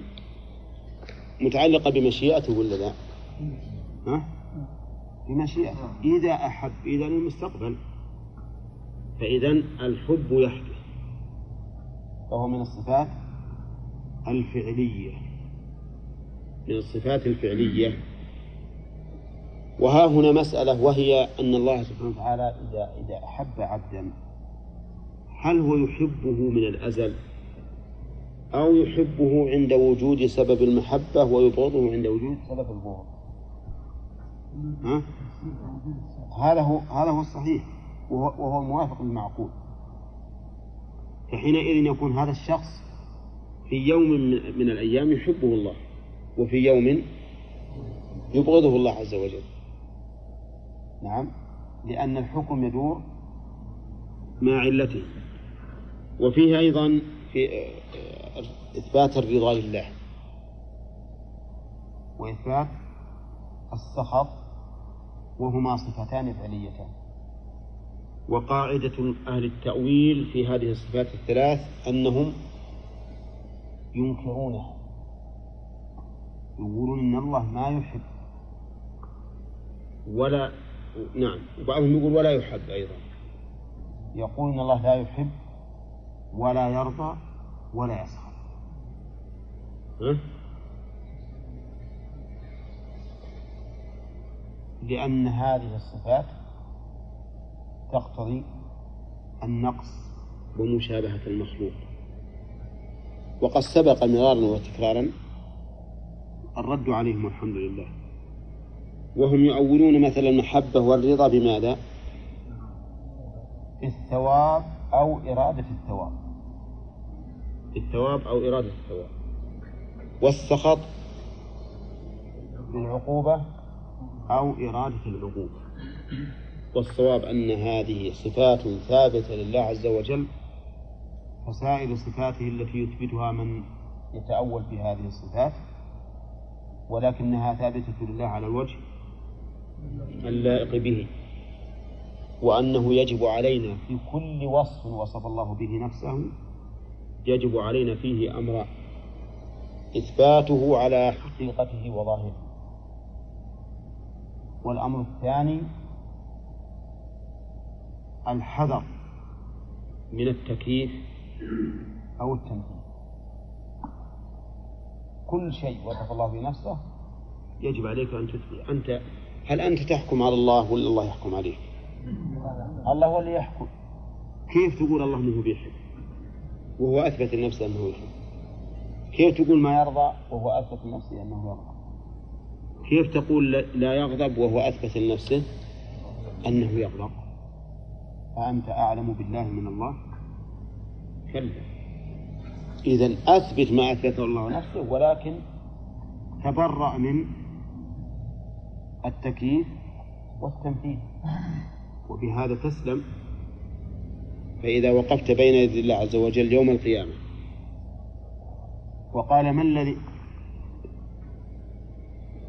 متعلقة بمشيئته ولا لا؟ ها؟ بمشيئته. إذا أحب إذا المستقبل فإذا الحب يحدث. فهو من الصفات الفعلية. من الصفات الفعلية. وها هنا مسألة وهي أن الله سبحانه وتعالى إذا إذا أحب عبدا هل هو يحبه من الأزل؟ أو يحبه عند وجود سبب المحبة ويبغضه عند وجود سبب البغض؟ ها؟ هذا هو هذا هو الصحيح وهو, وهو الموافق للمعقول. فحينئذ يكون هذا الشخص في يوم من, من الأيام يحبه الله وفي يوم يبغضه الله عز وجل. نعم. لأن الحكم يدور مع علته. وفيه أيضا في إثبات الرضا لله. وإثبات السخط وهما صفتان فعليتان. وقاعدة أهل التأويل في هذه الصفات الثلاث أنهم ينكرونها. يقولون إن الله ما يحب. ولا نعم. وبعضهم يقول ولا يحب أيضا. يقول إن الله لا يحب ولا يرضى ولا يسخط ها؟ لأن هذه الصفات تقتضي النقص ومشابهة المخلوق. وقد سبق مرارا وتكرارا الرد عليهم والحمد لله. وهم يؤولون مثل المحبة والرضا بماذا؟ الثواب أو إرادة الثواب. الثواب أو إرادة الثواب. والسخط؟ بالعقوبة أو إرادة العقوبة. والصواب أن هذه صفات ثابتة لله عز وجل. فسائر صفاته التي يثبتها من يتأول في هذه الصفات ولكنها ثابتة لله على الوجه. اللائق به وأنه يجب علينا في كل وصف وصف الله به نفسه يجب علينا فيه أمران إثباته على حقيقته وظاهره. والأمر الثاني الحذر من التكييف أو التمثيل كل شيء وصف الله بنفسه يجب عليك أن تثبت أنت هل أنت تحكم على الله ولا الله يحكم عليك؟ الله هو اللي يحكم. كيف تقول الله أنه بيحب وهو أثبت لنفسه أنه يحب كيف تقول ما يرضى وهو أثبت لنفسه أنه يرضى؟ كيف تقول لا يغضب وهو أثبت لنفسه أنه يغضب؟ أأنت أعلم بالله من الله؟ كلا. إذا أثبت ما أثبته الله نفسه ولكن تبرأ من التكييف والتمثيل وبهذا تسلم فإذا وقفت بين يدي الله عز وجل يوم القيامة. وقال ما الذي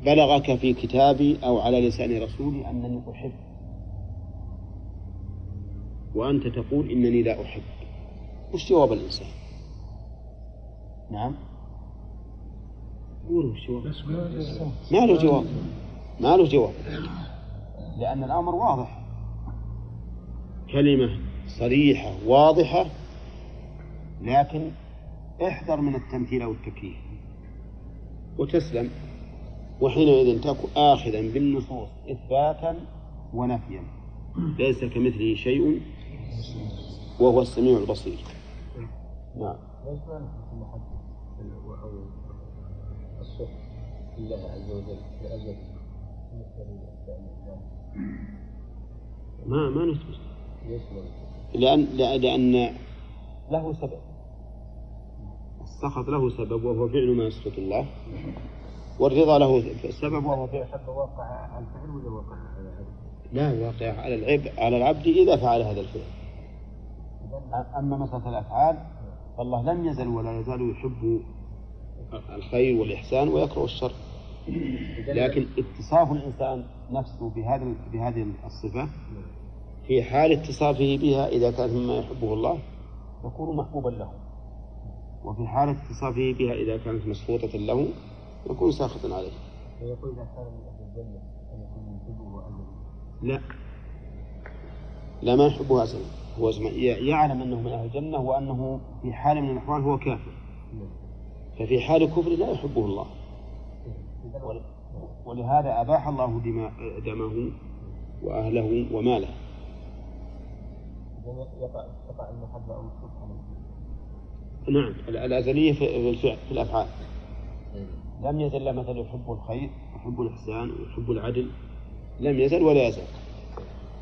بلغك في كتابي أو على لسان رسولي أنني أحب. وأنت تقول إنني لا أحب. وش جواب الإنسان؟ نعم. قولوا وش جواب؟ ما له جواب. ما له جواب. لأن الأمر واضح. كلمة صريحة واضحة لكن احذر من التمثيل أو التكييف. وتسلم. وحينئذ تكون آخذا بالنصوص إثباتا ونفيا. ليس كمثله شيء وهو السميع البصير. نعم. ليش ما أو الصح لله عز وجل لأجل ما ما نثبت ما لأن لأن له سبب. السخط له سبب وهو فعل ما يسخط الله. والرضا له سبب وهو فعل. حتى وقع على الفعل ولا وقع على هذا؟ لا واقع على العبد على العبد إذا فعل هذا الفعل. أما مسألة الأفعال فالله لم يزل ولا يزال يحب الخير والإحسان ويكره الشر. لكن اتصاف الإنسان نفسه بهذا بهذه الصفة في حال اتصافه بها إذا كانت مما يحبه الله يكون محبوبا له. وفي حال اتصافه بها إذا كانت مسخوطة له يكون ساخطا عليه. ويقول إذا كان من أهل الجنة أن يكون لا. لا ما يحبه أزلا هو يعلم أنه من أهل الجنة وأنه في حال من الأحوال هو كافر. ففي حال كفر لا يحبه الله. ولهذا أباح الله دماء دمه وأهله وماله. يقع يقع المحبة أو الشبهة نعم الأزلية في الفعل في الأفعال. لم يزل مثلا يحب الخير يحب الإحسان ويحب العدل لم يزل ولا يزال.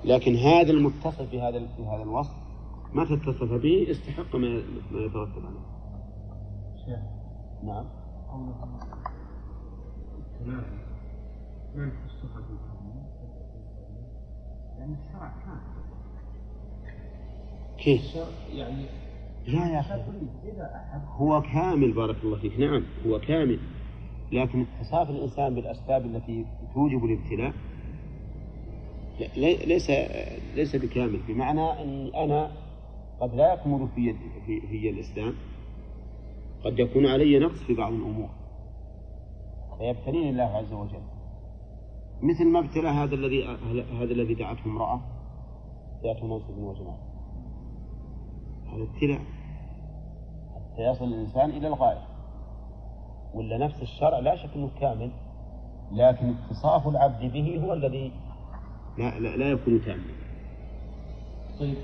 لكن هذا المتصف بهذا في هذا الوصف متى اتصف به استحق ما يترتب عليه. شيخ نعم. الصفة لأن الشرع كان كيف؟ يعني لا يا أخي. هو كامل بارك الله فيك. نعم هو كامل. لكن اتصاف الإنسان بالأسباب التي توجب الابتلاء ليس ليس بكامل. بمعنى أن أنا قد لا يكمل في في, في الإسلام قد يكون علي نقص في بعض الأمور. فيبتليني الله عز وجل. مثل ما ابتلى هذا الذي هذا الذي دعته امرأة ذات منصب وجمال هذا ابتلاء. حتى يصل الإنسان إلى الغاية. ولا نفس الشرع لا شك أنه كامل لكن اتصاف العبد به هو الذي لا لا, لا يكون تاما طيب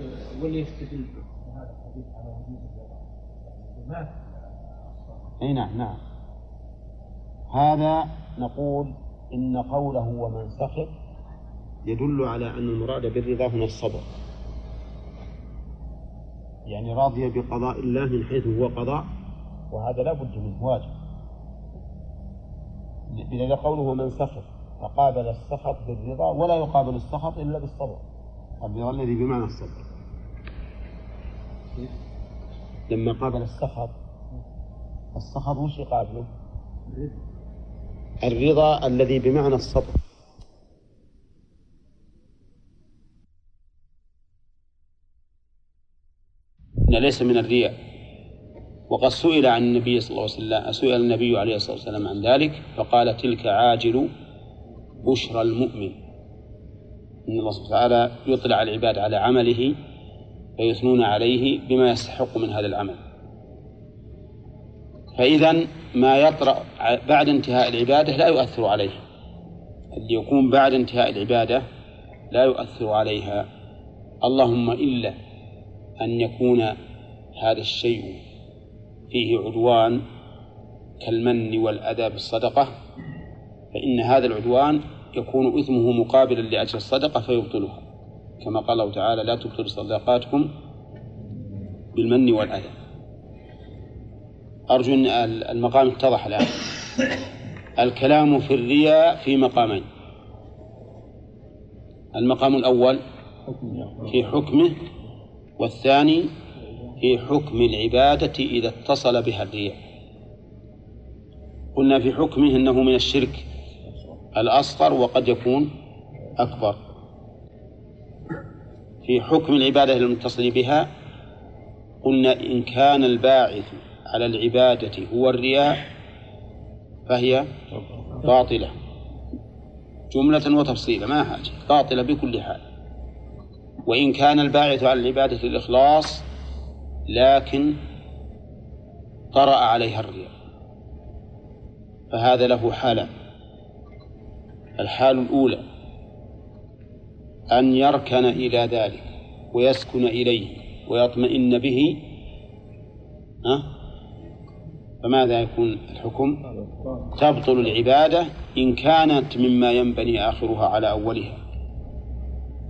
واللي يستدل بهذا الحديث على وجود ما إي نعم نعم. هذا نقول إن قوله ومن سخط يدل على أن المراد بالرضا هنا الصبر. يعني راضي بقضاء الله من حيث هو قضاء وهذا لا بد منه واجب. لذا قوله ومن سخط فقابل السخط بالرضا ولا يقابل السخط إلا بالصبر. الرضا الذي بمعنى الصبر. لما قابل السخط السخط وش يقابله؟ الرضا الذي بمعنى الصبر. ليس من الرياء وقد سئل عن النبي صلى الله عليه وسلم سئل النبي عليه الصلاة والسلام عن ذلك فقال تلك عاجل بشرى المؤمن. إن الله سبحانه وتعالى يطلع العباد على عمله فيثنون عليه بما يستحق من هذا العمل. فإذا ما يطرأ بعد انتهاء العبادة لا يؤثر عليه. اللي يكون بعد انتهاء العبادة لا يؤثر عليها. اللهم إلا أن يكون هذا الشيء فيه عدوان كالمن والأذى بالصدقة فإن هذا العدوان يكون إثمه مقابلا لأجر الصدقة فيبطلها كما قال الله تعالى لا تبطلوا صدقاتكم بالمن والأذى. أرجو أن المقام اتضح الآن. الكلام في الرياء في مقامين. المقام الأول في حكمه والثاني في حكم العبادة إذا اتصل بها الرياء. قلنا في حكمه أنه من الشرك الأصغر وقد يكون أكبر. في حكم العبادة المتصل بها قلنا إن كان الباعث على العبادة هو الرياء فهي باطلة. جملة وتفصيلا ما حاجة. باطلة بكل حال. وإن كان الباعث على العبادة الإخلاص لكن طرأ عليها الرياء. فهذا له حالان الحال الأولى أن يركن إلى ذلك ويسكن إليه ويطمئن به فماذا يكون الحكم؟ تبطل العبادة إن كانت مما ينبني آخرها على أولها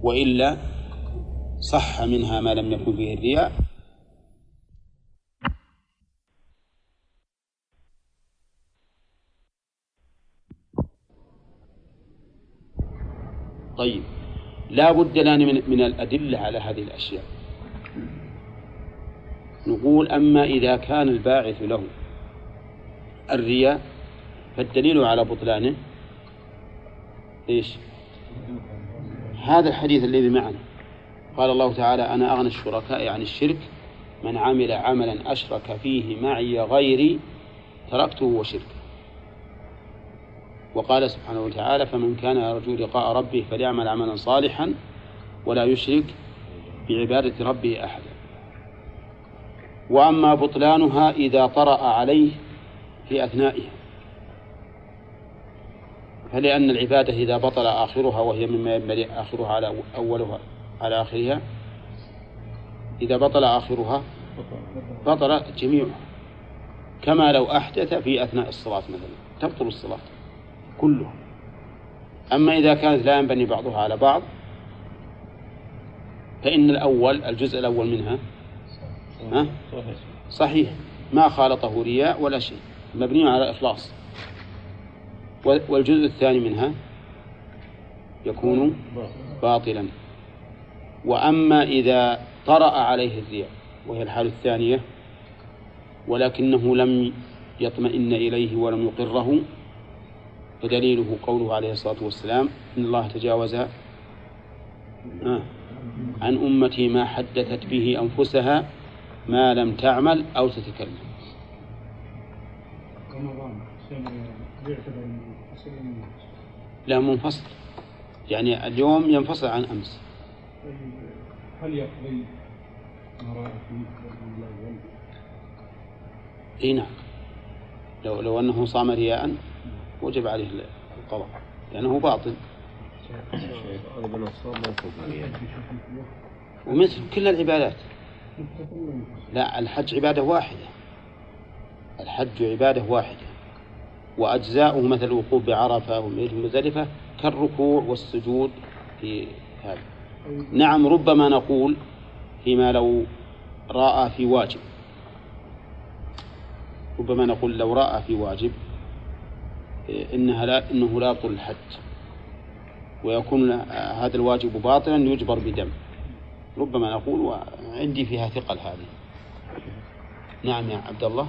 وإلا صح منها ما لم يكن فيه الرياء. طيب لا بد لنا من, من الأدلة على هذه الأشياء. نقول أما إذا كان الباعث له الرياء فالدليل على بطلانه إيش؟ هذا الحديث الذي معنا. قال الله تعالى أنا أغنى الشركاء عن الشرك من عمل عملا أشرك فيه معي غيري تركته وشركه. وقال سبحانه وتعالى فمن كان يرجو لقاء ربه فليعمل عملا صالحا ولا يشرك بعبادة ربه أحدا. وأما بطلانها إذا طرأ عليه في أثنائها. فلأن العبادة إذا بطل آخرها وهي مما ينبغي آخرها على أولها على آخرها إذا بطل آخرها بطل جميعها. كما لو أحدث في أثناء الصلاة مثلا تبطل الصلاة كلها. أما إذا كانت لا ينبني بعضها على بعض فإن الأول الجزء الأول منها ها؟ صحيح. ما خالطه رياء ولا شيء. مبني على إخلاص. والجزء الثاني منها يكون باطلا. وأما إذا طرأ عليه الرياء وهي الحال الثانية ولكنه لم يطمئن إليه ولم يقره فدليله قوله عليه الصلاة والسلام إن الله تجاوز عن أمتي ما حدثت به أنفسها ما لم تعمل أو تتكلم. لا منفصل. يعني اليوم ينفصل عن أمس. هل يقضي إي نعم. لو لو أنه صام رياء وجب عليه القضاء. لأنه باطل. ومثل كل العبادات. لا الحج عبادة واحدة. الحج عبادة واحدة وأجزاؤه مثل الوقوف بعرفة ومزدلفة كالركوع والسجود في هذا. نعم ربما نقول فيما لو رأى في واجب. ربما نقول لو رأى في واجب إنها لا إنه لا يبطل الحج. ويكون هذا الواجب باطلا يجبر بدم. ربما نقول وعندي فيها ثقل هذه. نعم يا عبد الله.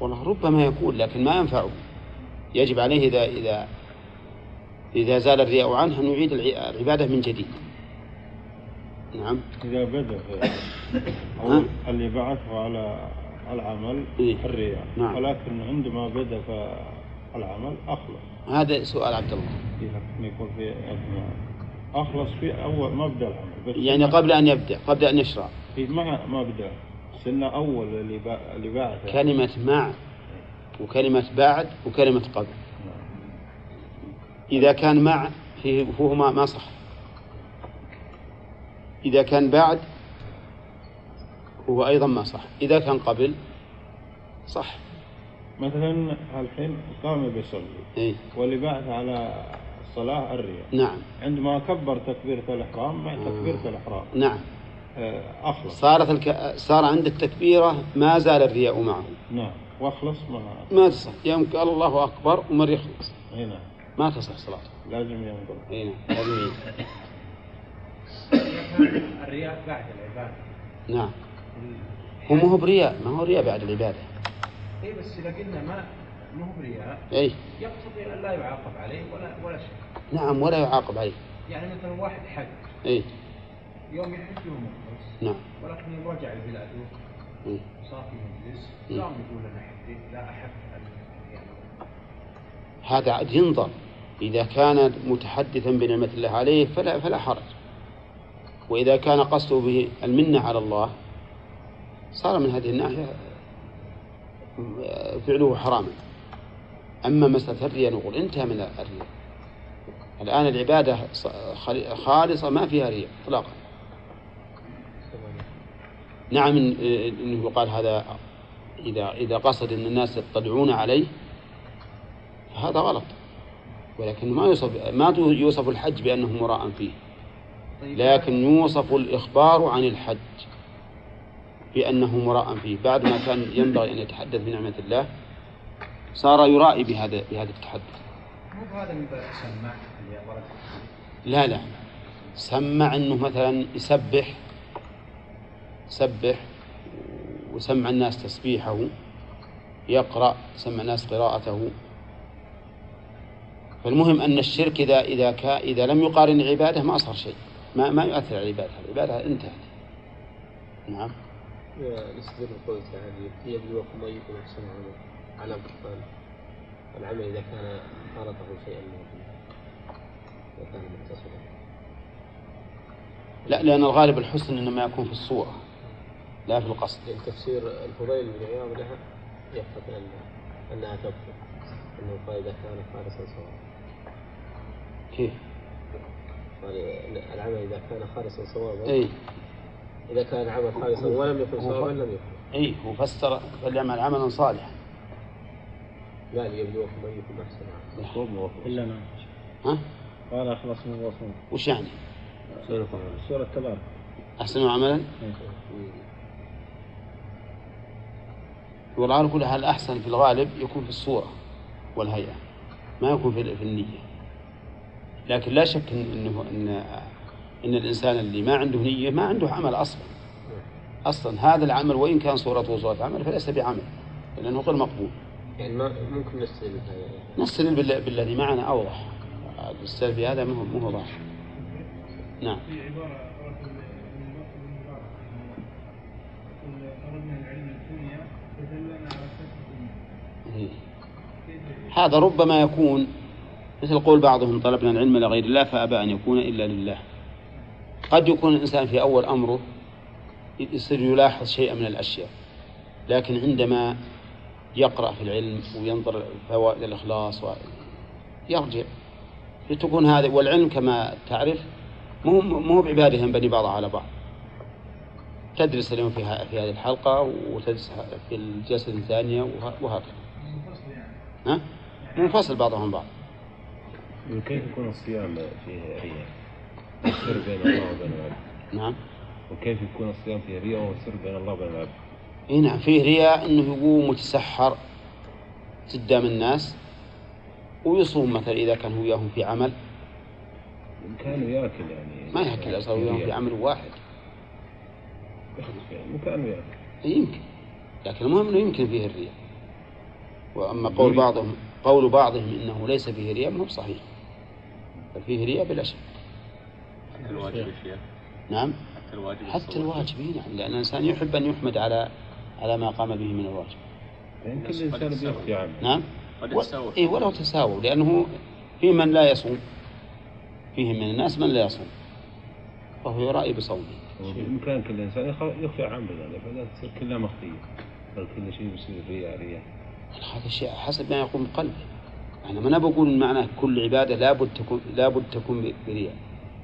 والله ربما يكون لكن ما ينفعه يجب عليه إذا إذا إذا زال الرياء عنه أن يعيد الع- العبادة من جديد نعم إذا بدأ؟ (coughs) أول اللي بعثه على العمل إيه. الرياء نعم. ولكن عندما بدأ العمل أخلص هذا سؤال عبد الله يكون في. أخلص في أول ما بدأ العمل يعني قبل أن يبدأ قبل أن يشرع في ما ما بدأ سنة أول اللي بعثه كلمة مع وكلمة بعد وكلمة قبل. إذا كان مع فيه فهو ما صح. إذا كان بعد هو أيضا ما صح. إذا كان قبل صح. مثلا الحين قام بيصلي. إيه واللي بعث على الصلاة الرياء نعم. عندما كبر تكبيرة الإحرام مع تكبيرة الإحرام؟ نعم. أخلص. صارت الك... صار عند التكبيرة ما زال الرياء معه. نعم. وأخلص ما ما تصح. يوم قال الله أكبر ومر يخلص. هنا ما تصح صلاته لازم ينظر أي نعم. لازم يعيد. (coughs) الرياء بعد العبادة. نعم. هو ما هو برياء. ما هو رياء بعد العبادة. اي بس إذا قلنا ما ما هو برياء أي. يقتضي أن لا يعاقب عليه ولا ولا شيء نعم ولا يعاقب عليه. يعني مثلا واحد حج. أي. يوم يحج هو مخلص. نعم. ولكن يوم رجع لبلاده. صار في مجلس. قام يقول أنا لا أحب أن يعني. هذا عاد ينظر. إذا كان متحدثا بنعمة الله عليه فلا فلا حرج. وإذا كان قصده به المنة على الله صار من هذه الناحية آه، فعله حراما. أما مسألة الرياء نقول انتهى من الرياء. الآن العبادة خالصة ما فيها رياء إطلاقا. نعم إن- إنه يقال هذا إذا إذا قصد إن الناس يطلعون عليه فهذا غلط. ولكن ما يوصف ما يوصف الحج بأنه مراء فيه. طيب. لكن يوصف الإخبار عن الحج بأنه مراء فيه. بعد ما كان ينبغي أن يتحدث بنعمة الله صار يرائي بهذا بهذا التحدث. مو بهذا من باب سماع اللي ورد. لا لا. سمع إنه مثلا يسبح يسبح وسمع الناس تسبيحه يقرأ سمع الناس قراءته. فالمهم أن الشرك إذا إذا كا إذا لم يقارن العبادة ما صار شيء ما ما يؤثر على العبادة العبادة انتهت. نعم. نستدل بقول تعالى ليبلوكم أيكم أحسن عملا على بطلان العمل إذا كان خالطه شيئا من الدنيا وكان متصلا لا لأن الغالب الحسن إنما يكون في الصورة. لا في القصد. لأن تفسير الفضيل بن عياض لها يقتضي أن أنها تكفر أنه قال إذا كان خالصا سواء كيف؟ قال العمل إذا كان خالصا صوابا. أي. إذا كان العمل خالصا ولم يكن صوابا لم يكن. أي هو فسر فليعمل عملا صالحا. لا ليبلوكم أيكم أحسن. عملا إلا نعم. ها؟ قال أخلص من وصول وش يعني؟ سورة تبارك أحسنوا عملا؟ والغالب كلها الأحسن في الغالب يكون في الصورة والهيئة ما يكون في في النية. لكن لا شك إن إنه إن إن الإنسان اللي ما عنده نية ما عنده عمل أصلا. أصلا هذا العمل وإن كان صورته صورة عمل فليس بعمل لأنه غير مقبول. يعني ما ممكن نستدل بهذا نستدل بالذي معنا أوضح. الاستدلال بهذا مو مو هو ظاهر نعم. في عبارة هذا ربما يكون مثل قول بعضهم طلبنا العلم لغير الله فأبى أن يكون إلا لله. قد يكون الإنسان في أول أمره يصير يلاحظ شيئا من الأشياء لكن عندما يقرأ في العلم وينظر فوائد الإخلاص يرجع. تكون هذه والعلم كما تعرف مو مو بعبادة ينبني بعضها على بعض. تدرس اليوم في في هذه الحلقة وتدرس في الجلسة الثانية وه- وهكذا. يعني ها؟ منفصل بعضهم بعض. وكيف يكون الصيام فيه رياء؟ السر بين الله وبين العبد. نعم. وكيف يكون الصيام فيه رياء والسر بين الله وبين العبد؟ اي نعم فيه رياء إنه يقوم ويتسحر قدام الناس ويصوم مثلا إذا كان هو وياهم في عمل. كانوا ياكل يعني. ما يأكل أصلا وياهم في عمل واحد. يعني كانوا ياكل يمكن. لكن المهم إنه يمكن فيه الرياء وأما قول بعضهم قول بعضهم إنه ليس فيه رياء ما هو صحيح. بل فيه رياء بلا شك. حتى الواجب يا شيخ. نعم. حتى الواجب حتى. الواجب إي نعم. لأن الإنسان يحب أن يحمد على على ما قام به من الواجب. يمكن الإنسان بيخفي عنه. نعم. و... إيه ولو تساووا لأنه في من لا يصوم فيه من الناس من لا يصوم. فهو يرائي بصومه. بإمكان كل إنسان يخ- يخفي عمله يعني فلا تصير كلها مخفية بل كل شيء بيصير رياء رياء. هذا شيء حسب ما يقوم بقلبه أنا ما بقول معناه كل عبادة لابد تكون لابد تكون برياء.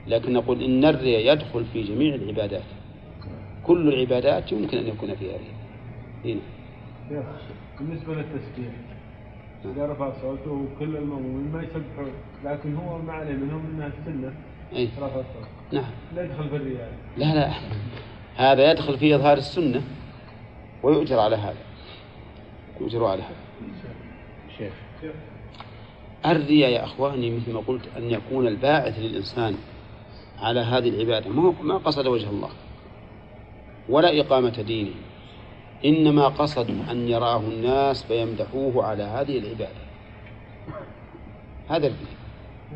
لكن نقول إن الرياء يدخل في جميع العبادات. كل العبادات يمكن أن يكون فيها رياء. هنا شيخ بالنسبة للتسبيح إذا رفع صوته كل المؤمنين ما يسبحون لكن هو ما عليه منهم أنها السنة أي رفع الصوت. نعم. لا يدخل في الرياء. لا لا. هذا يدخل في إظهار السنة ويؤجر على هذا. يؤجر على هذا شيخ. الرياء يا أخواني مثل ما قلت أن يكون الباعث للإنسان على هذه العبادة. ما ما قصد وجه الله ولا إقامة دينه. إنما قصد أن يراه الناس فيمدحوه على هذه العبادة. هذا الرياء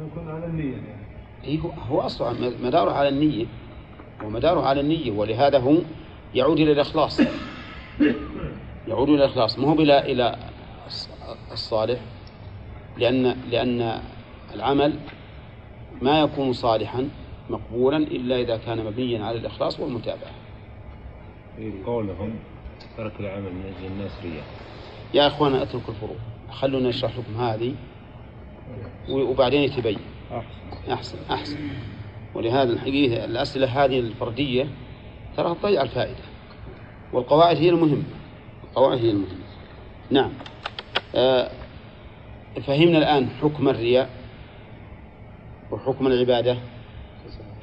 يكون على النية يعني. إيه هو- هو أصلا مداره على النية. ومداره على النية ولهذا هو يعود إلى الإخلاص. يعود إلى الإخلاص. ما هو بلا إلى الص- الصالح؟ لأن لأن العمل ما يكون صالحا مقبولا إلا إذا كان مبنيا على الإخلاص والمتابعة. قولهم ترك العمل من أجل الناس رياء. يا إخوانا اتركوا الفروق. خلونا نشرح لكم هذه وبعدين يتبين. أحسن. أحسن أحسن. ولهذا الحقيقة الأسئلة هذه الفردية ترى تضيع الفائدة والقواعد هي المهمة. القواعد هي المهمة. نعم. آه فهمنا الآن حكم الرياء وحكم العبادة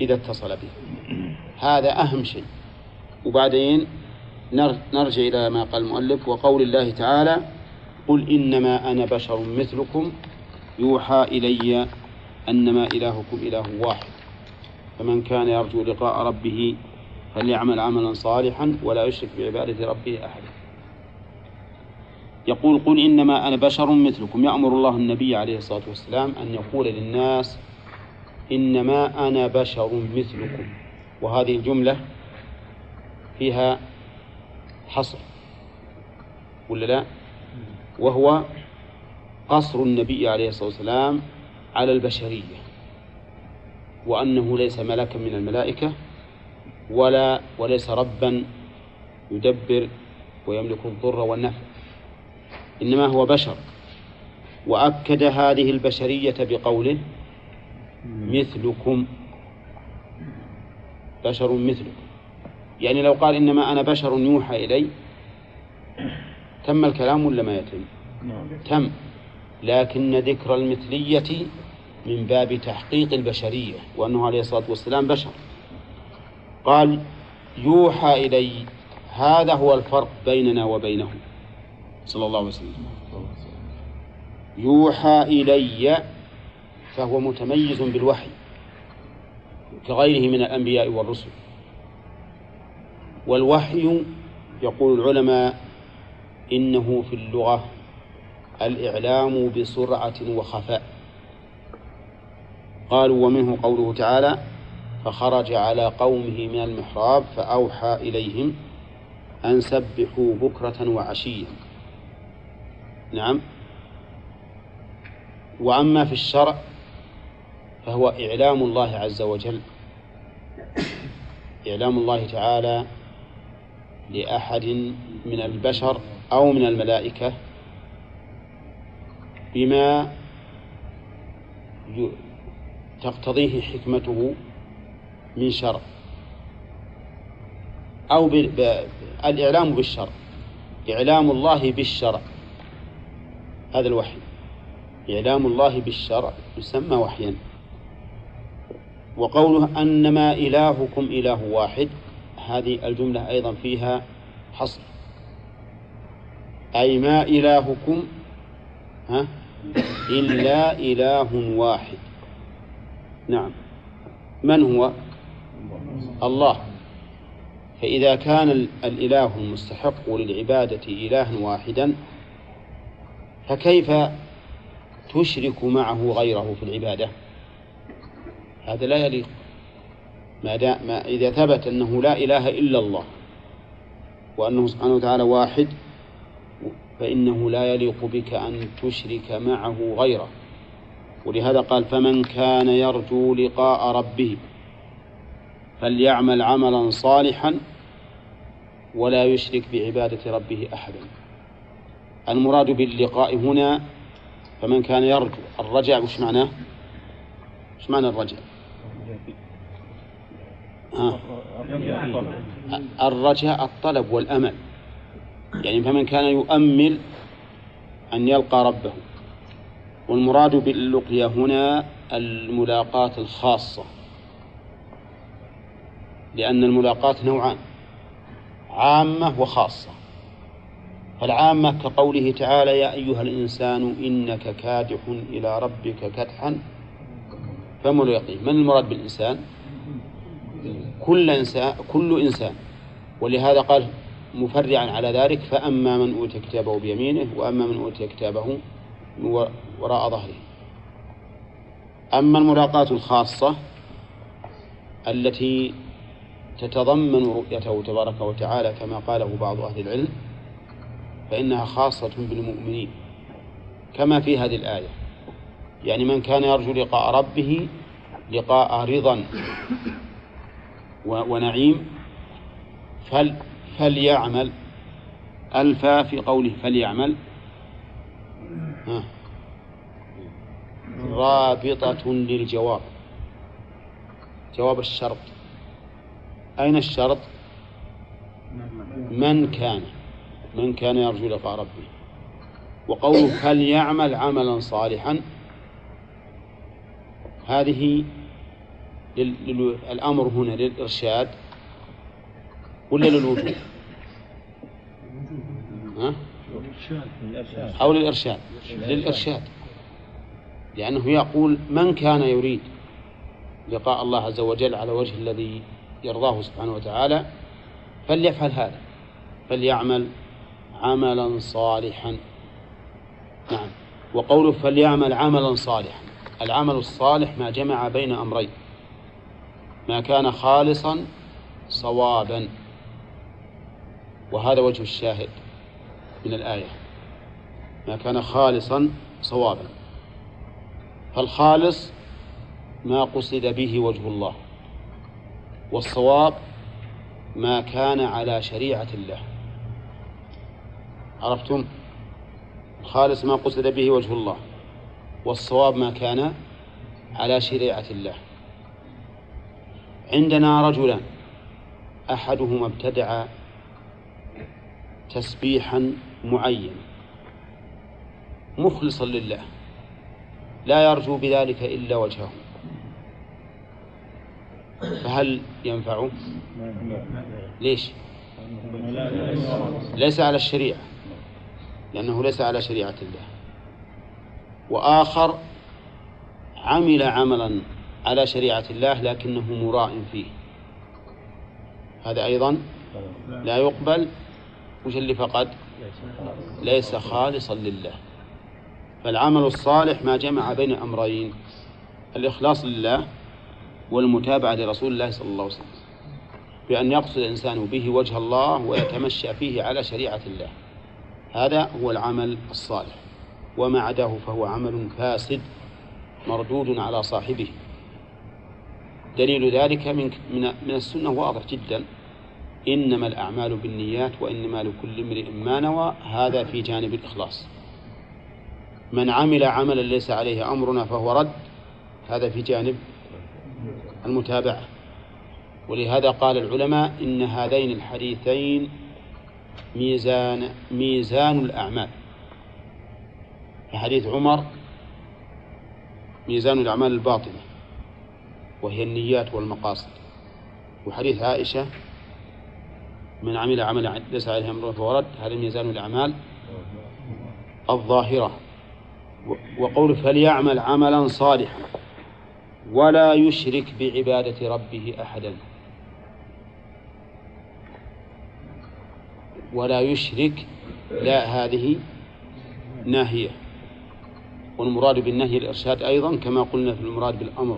إذا اتصل به. هذا أهم شيء. وبعدين نر- نرجع إلى ما قال المؤلف وقول الله تعالى قل إنما أنا بشر مثلكم يوحى إلي أنما إلهكم إله واحد. فمن كان يرجو لقاء ربه فليعمل عملا صالحا ولا يشرك بعبادة ربه أحدا يقول قل إنما أنا بشر مثلكم. يأمر الله النبي عليه الصلاة والسلام أن يقول للناس إنما أنا بشر مثلكم. وهذه الجملة فيها حصر ولا لا؟ وهو قصر النبي عليه الصلاة والسلام على البشرية وأنه ليس ملكا من الملائكة ولا وليس ربا يدبر ويملك الضر والنفع. إنما هو بشر. وأكد هذه البشرية بقوله مثلكم. بشر مثلكم. يعني لو قال إنما أنا بشر يوحى إلي تم الكلام ولا ما يتم؟ تم. لكن ذكر المثلية من باب تحقيق البشرية وأنه عليه الصلاة والسلام بشر. قال يوحى إلي هذا هو الفرق بيننا وبينه صلى الله عليه وسلم. يوحى إلي فهو متميز بالوحي كغيره من الأنبياء والرسل. والوحي يقول العلماء إنه في اللغة الإعلام بسرعة وخفاء. قالوا ومنه قوله تعالى فخرج على قومه من المحراب فأوحى إليهم أن سبحوا بكرة وعشيا نعم. وأما في الشرع فهو إعلام الله عز وجل. إعلام الله تعالى لأحد من البشر أو من الملائكة بما تقتضيه حكمته من شرع أو الإعلام بالشرع. إعلام الله بالشرع. هذا الوحي. إعلام الله بالشرع يسمى وحيا. وقوله أنما إلهكم إله واحد هذه الجملة أيضا فيها حصر. أي ما إلهكم ها؟ إلا إله واحد. نعم. من هو؟ الله. فإذا كان ال- الإله المستحق للعبادة إلها واحدا فكيف تشرك معه غيره في العبادة؟ هذا لا يليق. ما, ما إذا ثبت أنه لا إله إلا الله وأنه سبحانه وتعالى واحد فإنه لا يليق بك أن تشرك معه غيره. ولهذا قال فمن كان يرجو لقاء ربه فليعمل عملا صالحا ولا يشرك بعبادة ربه أحدا. المراد باللقاء هنا فمن كان يرجو الرجاء وش معناه؟ وش معنى الرجاء؟ آه. الرجاء الطلب والأمل يعني فمن كان يؤمل أن يلقى ربه والمراد باللقيا هنا الملاقاة الخاصة لأن الملاقاة نوعان عامة وخاصة فالعامة كقوله تعالى يا أيها الإنسان إنك كادح إلى ربك كدحا فملاقيه من المراد بالإنسان؟ كل إنسان كل إنسان. ولهذا قال مفرعا على ذلك فأما من أوتي كتابه بيمينه وأما من أوتي كتابه وراء ظهره. أما الملاقاة الخاصة التي تتضمن رؤيته تبارك وتعالى كما قاله بعض أهل العلم فإنها خاصة بالمؤمنين كما في هذه الآية. يعني من كان يرجو لقاء ربه لقاء رضا ونعيم فل فليعمل. ألفا في قوله فليعمل. ها. رابطة للجواب. جواب الشرط. أين الشرط؟ من كان. من كان يرجو لقاء ربه. وقوله فليعمل عملا صالحا؟ هذه الأمر هنا للإرشاد ولا للوجوب؟ ها؟ أو للإرشاد. للإرشاد. لأنه يقول من كان يريد لقاء الله عز وجل على وجه الذي يرضاه سبحانه وتعالى فليفعل هذا. فليعمل عملا صالحا. نعم. وقوله فليعمل عملا صالحا. العمل الصالح ما جمع بين أمرين. ما كان خالصا صوابا. وهذا وجه الشاهد من الآية. ما كان خالصا صوابا. فالخالص ما قصد به وجه الله. والصواب ما كان على شريعة الله. عرفتم الخالص ما قصد به وجه الله والصواب ما كان على شريعة الله عندنا رجلان أحدهما ابتدع تسبيحا معينا مخلصا لله لا يرجو بذلك إلا وجهه فهل ينفعه؟ ليش؟ ليس على الشريعة لأنه ليس على شريعة الله. وآخر عمل عملا على شريعة الله لكنه مراء فيه. هذا أيضا لا يقبل وش اللي فقد ليس خالصا لله. فالعمل الصالح ما جمع بين أمرين الإخلاص لله والمتابعة لرسول الله صلى الله عليه وسلم. بأن يقصد الإنسان به وجه الله ويتمشى فيه على شريعة الله. هذا هو العمل الصالح وما عداه فهو عمل فاسد مردود على صاحبه. دليل ذلك من من السنة واضح جدا. إنما الأعمال بالنيات وإنما لكل امرئ ما نوى هذا في جانب الإخلاص. من عمل عملا ليس عليه أمرنا فهو رد هذا في جانب المتابعة. ولهذا قال العلماء إن هذين الحديثين ميزان ميزان الأعمال. حديث عمر ميزان الأعمال الباطنة وهي النيات والمقاصد. وحديث عائشة من عمل عملا ليس عليه أمر فهو رد هذا ميزان الأعمال الظاهرة. وقول فليعمل عملا صالحا ولا يشرك بعبادة ربه أحدا. ولا يشرك لا هذه ناهية. والمراد بالنهي الإرشاد أيضا كما قلنا في المراد بالأمر.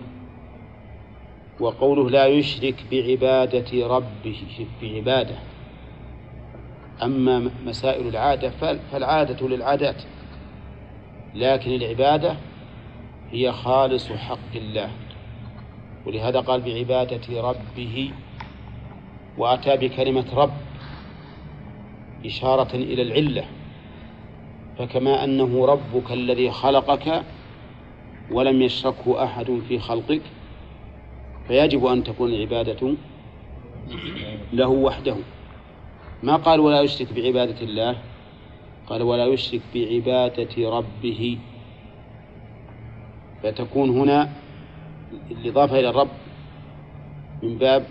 وقوله لا يشرك بعبادة ربه بعبادة. أما مسائل العادة فالعادة للعادات. لكن العبادة هي خالص حق الله. ولهذا قال بعبادة ربه وأتى بكلمة رب. إشارة إلى العلة فكما أنه ربك الذي خلقك ولم يشركه أحد في خلقك فيجب أن تكون العبادة له وحده. ما قال ولا يشرك بعبادة الله؟ قال ولا يشرك بعبادة ربه. فتكون هنا الإضافة إلى الرب من باب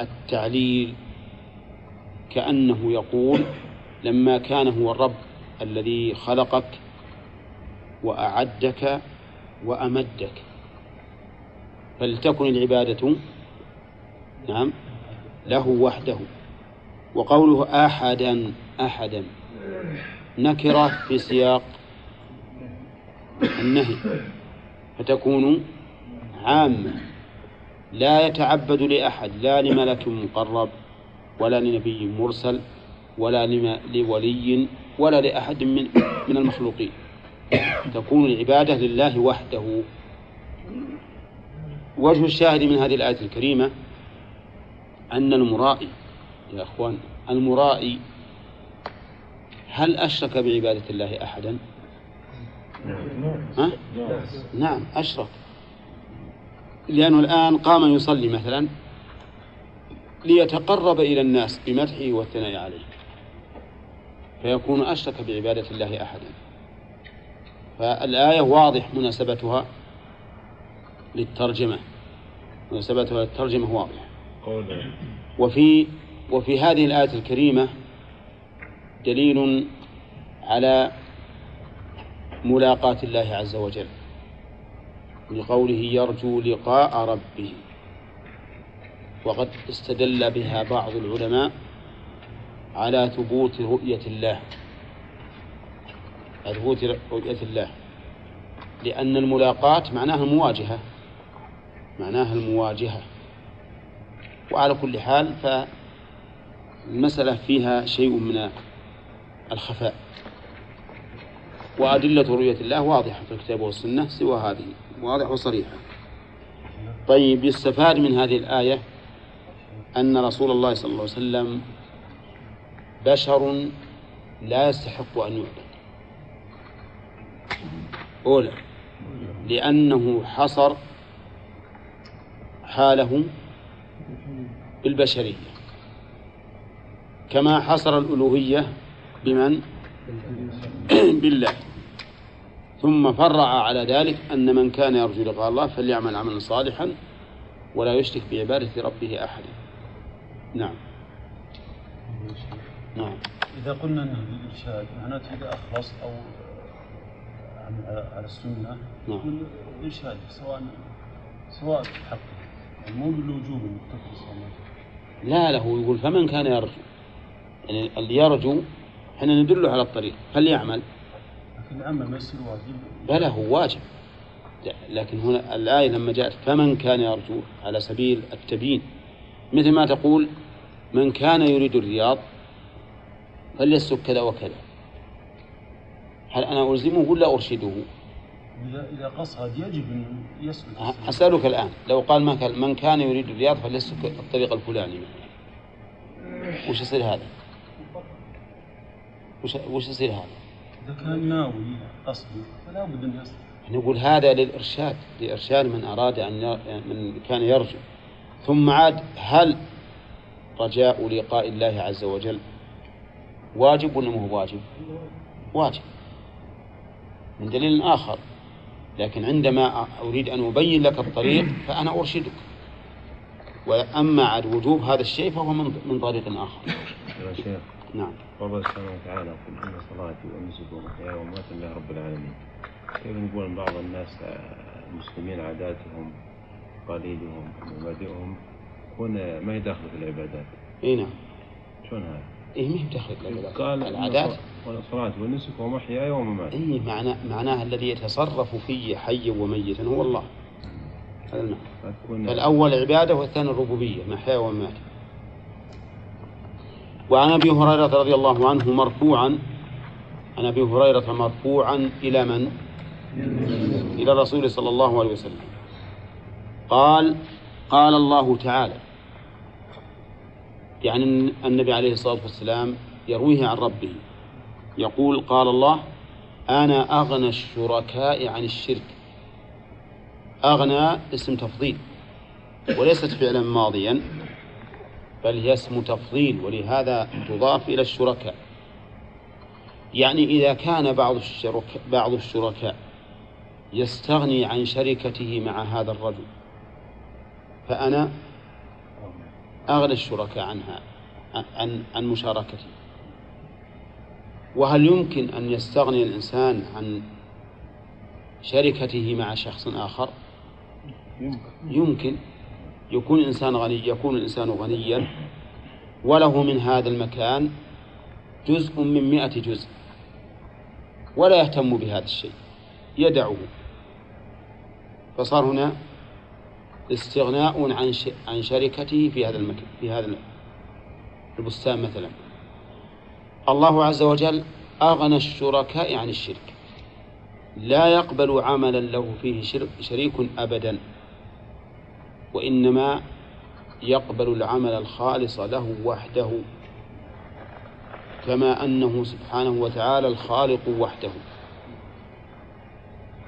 التعليل كأنه يقول لما كان هو الرب الذي خلقك وأعدك وأمدك. فلتكن العبادة نعم له وحده. وقوله أحدا أحدا. نكرة في سياق النهي. فتكون عامة. لا يتعبد لأحد لا لملك مقرب. ولا لنبي مرسل ولا لولي ولا لأحد من من المخلوقين تكون العبادة لله وحده وجه الشاهد من هذه الآية الكريمة أن المرائي يا أخوان المرائي هل أشرك بعبادة الله أحدا؟ ها؟ نعم أشرك لأنه الآن قام يصلي مثلا ليتقرب إلى الناس بمدحه والثناء عليه. فيكون أشرك بعبادة الله أحدا. فالآية واضح مناسبتها للترجمة. مناسبتها للترجمة واضح. وفي وفي هذه الآية الكريمة دليل على ملاقاة الله عز وجل. لقوله يرجو لقاء ربه. وقد استدل بها بعض العلماء على ثبوت رؤية الله. ثبوت رؤية الله. لأن الملاقاة معناها المواجهة. معناها المواجهة. وعلى كل حال فالمسألة فيها شيء من الخفاء. وأدلة رؤية الله واضحة في الكتاب والسنة سوى هذه. واضحة وصريحة. طيب يستفاد من هذه الآية؟ أن رسول الله صلى الله عليه وسلم بشر لا يستحق أن يعبد. أولى لأنه حصر حاله بالبشرية. كما حصر الألوهية بمن؟ (clears throat) بالله. ثم فرع على ذلك أن من كان يرجو لقاء الله فليعمل عملا صالحا ولا يشرك بعبادة ربه أحدا. نعم. نعم. إذا قلنا أنه الإرشاد معناته إذا أخلص أو على السنة نعم. الإرشاد سواء سواء في حقه يعني مو بالوجوب لا لا هو يقول فمن كان يرجو. يعني اللي يرجو إحنا ندله على الطريق فليعمل لكن العمل ما يصير واجب بلى هو واجب. لكن هنا الآية لما جاءت فمن كان يرجو على سبيل التبيين. مثل ما تقول من كان يريد الرياض فليسلك كذا وكذا. هل أنا ألزمه ولا أرشده؟ إذا إذا قصد يجب أن يسلك. أسألك الآن. لو قال ما كان من كان يريد الرياض فليسلك الطريق الفلاني. وش يصير هذا؟ وش وش يصير هذا؟ إذا كان ناوي قصده فلا بد أن يصل نقول هذا للإرشاد. لإرشاد من أراد أن من كان يرجو. ثم عاد هل رجاء لقاء الله عز وجل واجب ولا مو واجب؟ واجب. من دليل آخر لكن عندما أريد أن أبين لك الطريق فأنا أرشدك. وأما عاد وجوب هذا الشيء فهو من طريق آخر. يا شيخ. نعم. قال سبحانه وتعالى قل إن صلاتي ونسكي ومحياي ومماتي لله رب العالمين. كيف نقول بعض الناس المسلمين عاداتهم تقاليدهم مبادئهم. يكون ما يداخل في العبادات؟ إي نعم. شلون هذا؟ إيه ما هي بدخل العبادات. قال العادات. والصلاة والنسك ومحياي ومماتي. إيه معناه معناها الذي يتصرف في حيا وميتا. هو الله هذا المعنى فتكون الأول عبادة والثاني الربوبية محيا وممات وعن أبي هريرة رضي الله عنه مرفوعا عن أبي هريرة مرفوعا إلى من؟ إلى الرسول صلى الله عليه وسلم. قال قال الله تعالى يعني النبي عليه الصلاة والسلام يرويه عن ربه يقول قال الله أنا أغنى الشركاء عن الشرك. أغنى اسم تفضيل وليست فعلا ماضيا بل هي اسم تفضيل ولهذا تضاف إلى الشركاء. يعني إذا كان بعض الشركاء بعض الشركاء يستغني عن شركته مع هذا الرجل فأنا أغنى الشركاء عنها عن عن مشاركته وهل يمكن أن يستغني الإنسان عن شركته مع شخص آخر؟ يمكن. يكون الإنسان غني يكون الإنسان غنيا. وله من هذا المكان جزء من مئة جزء. ولا يهتم بهذا الشيء. يدعه فصار هنا استغناء عن عن شركته في هذا المكان في هذا البستان مثلا. الله عز وجل أغنى الشركاء عن الشرك. لا يقبل عملا له فيه شريك أبدا. وإنما يقبل العمل الخالص له وحده. كما أنه سبحانه وتعالى الخالق وحده.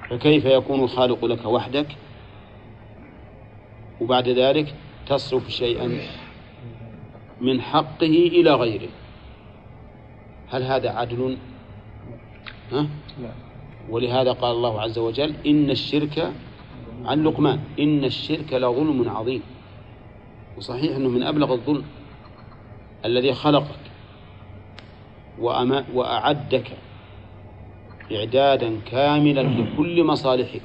فكيف يكون الخالق لك وحدك؟ وبعد ذلك تصرف شيئا من حقه إلى غيره هل هذا عدل؟ ها؟ لا. ولهذا قال الله عز وجل إن الشرك عن لقمان إن الشرك لظلم عظيم وصحيح أنه من أبلغ الظلم الذي خلقك وأعدك إعدادا كاملا لكل مصالحك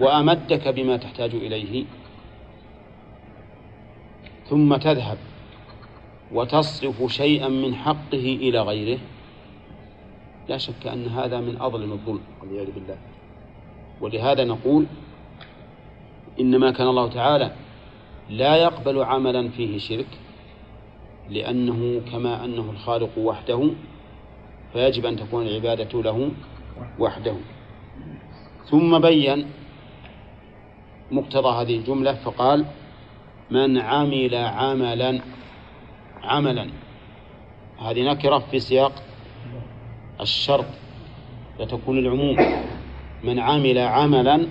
وأمدك بما تحتاج إليه ثم تذهب وتصرف شيئا من حقه إلى غيره. لا شك أن هذا من أظلم الظلم. والعياذ بالله. ولهذا نقول إنما كان الله تعالى لا يقبل عملا فيه شرك لأنه كما أنه الخالق وحده فيجب أن تكون العبادة له وحده. ثم بين مقتضى هذه الجملة فقال من عمل عملا عملا. هذه نكرة في سياق الشرط فتكون العموم. من عمل عملا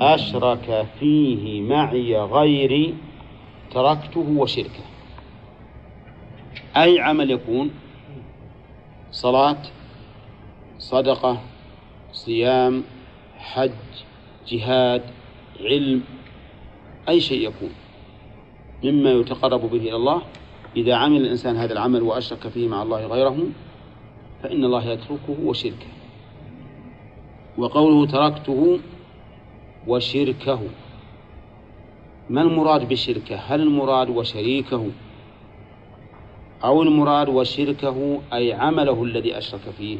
أشرك فيه معي غيري تركته وشركه. أي عمل يكون؟ صلاة صدقة صيام حج جهاد علم أي شيء يكون. مما يتقرب به إلى الله. إذا عمل الإنسان هذا العمل وأشرك فيه مع الله غيره فإن الله يتركه وشركه. وقوله تركته وشركه. ما المراد بشركة؟ هل المراد وشريكه؟ أو المراد وشركه أي عمله الذي أشرك فيه؟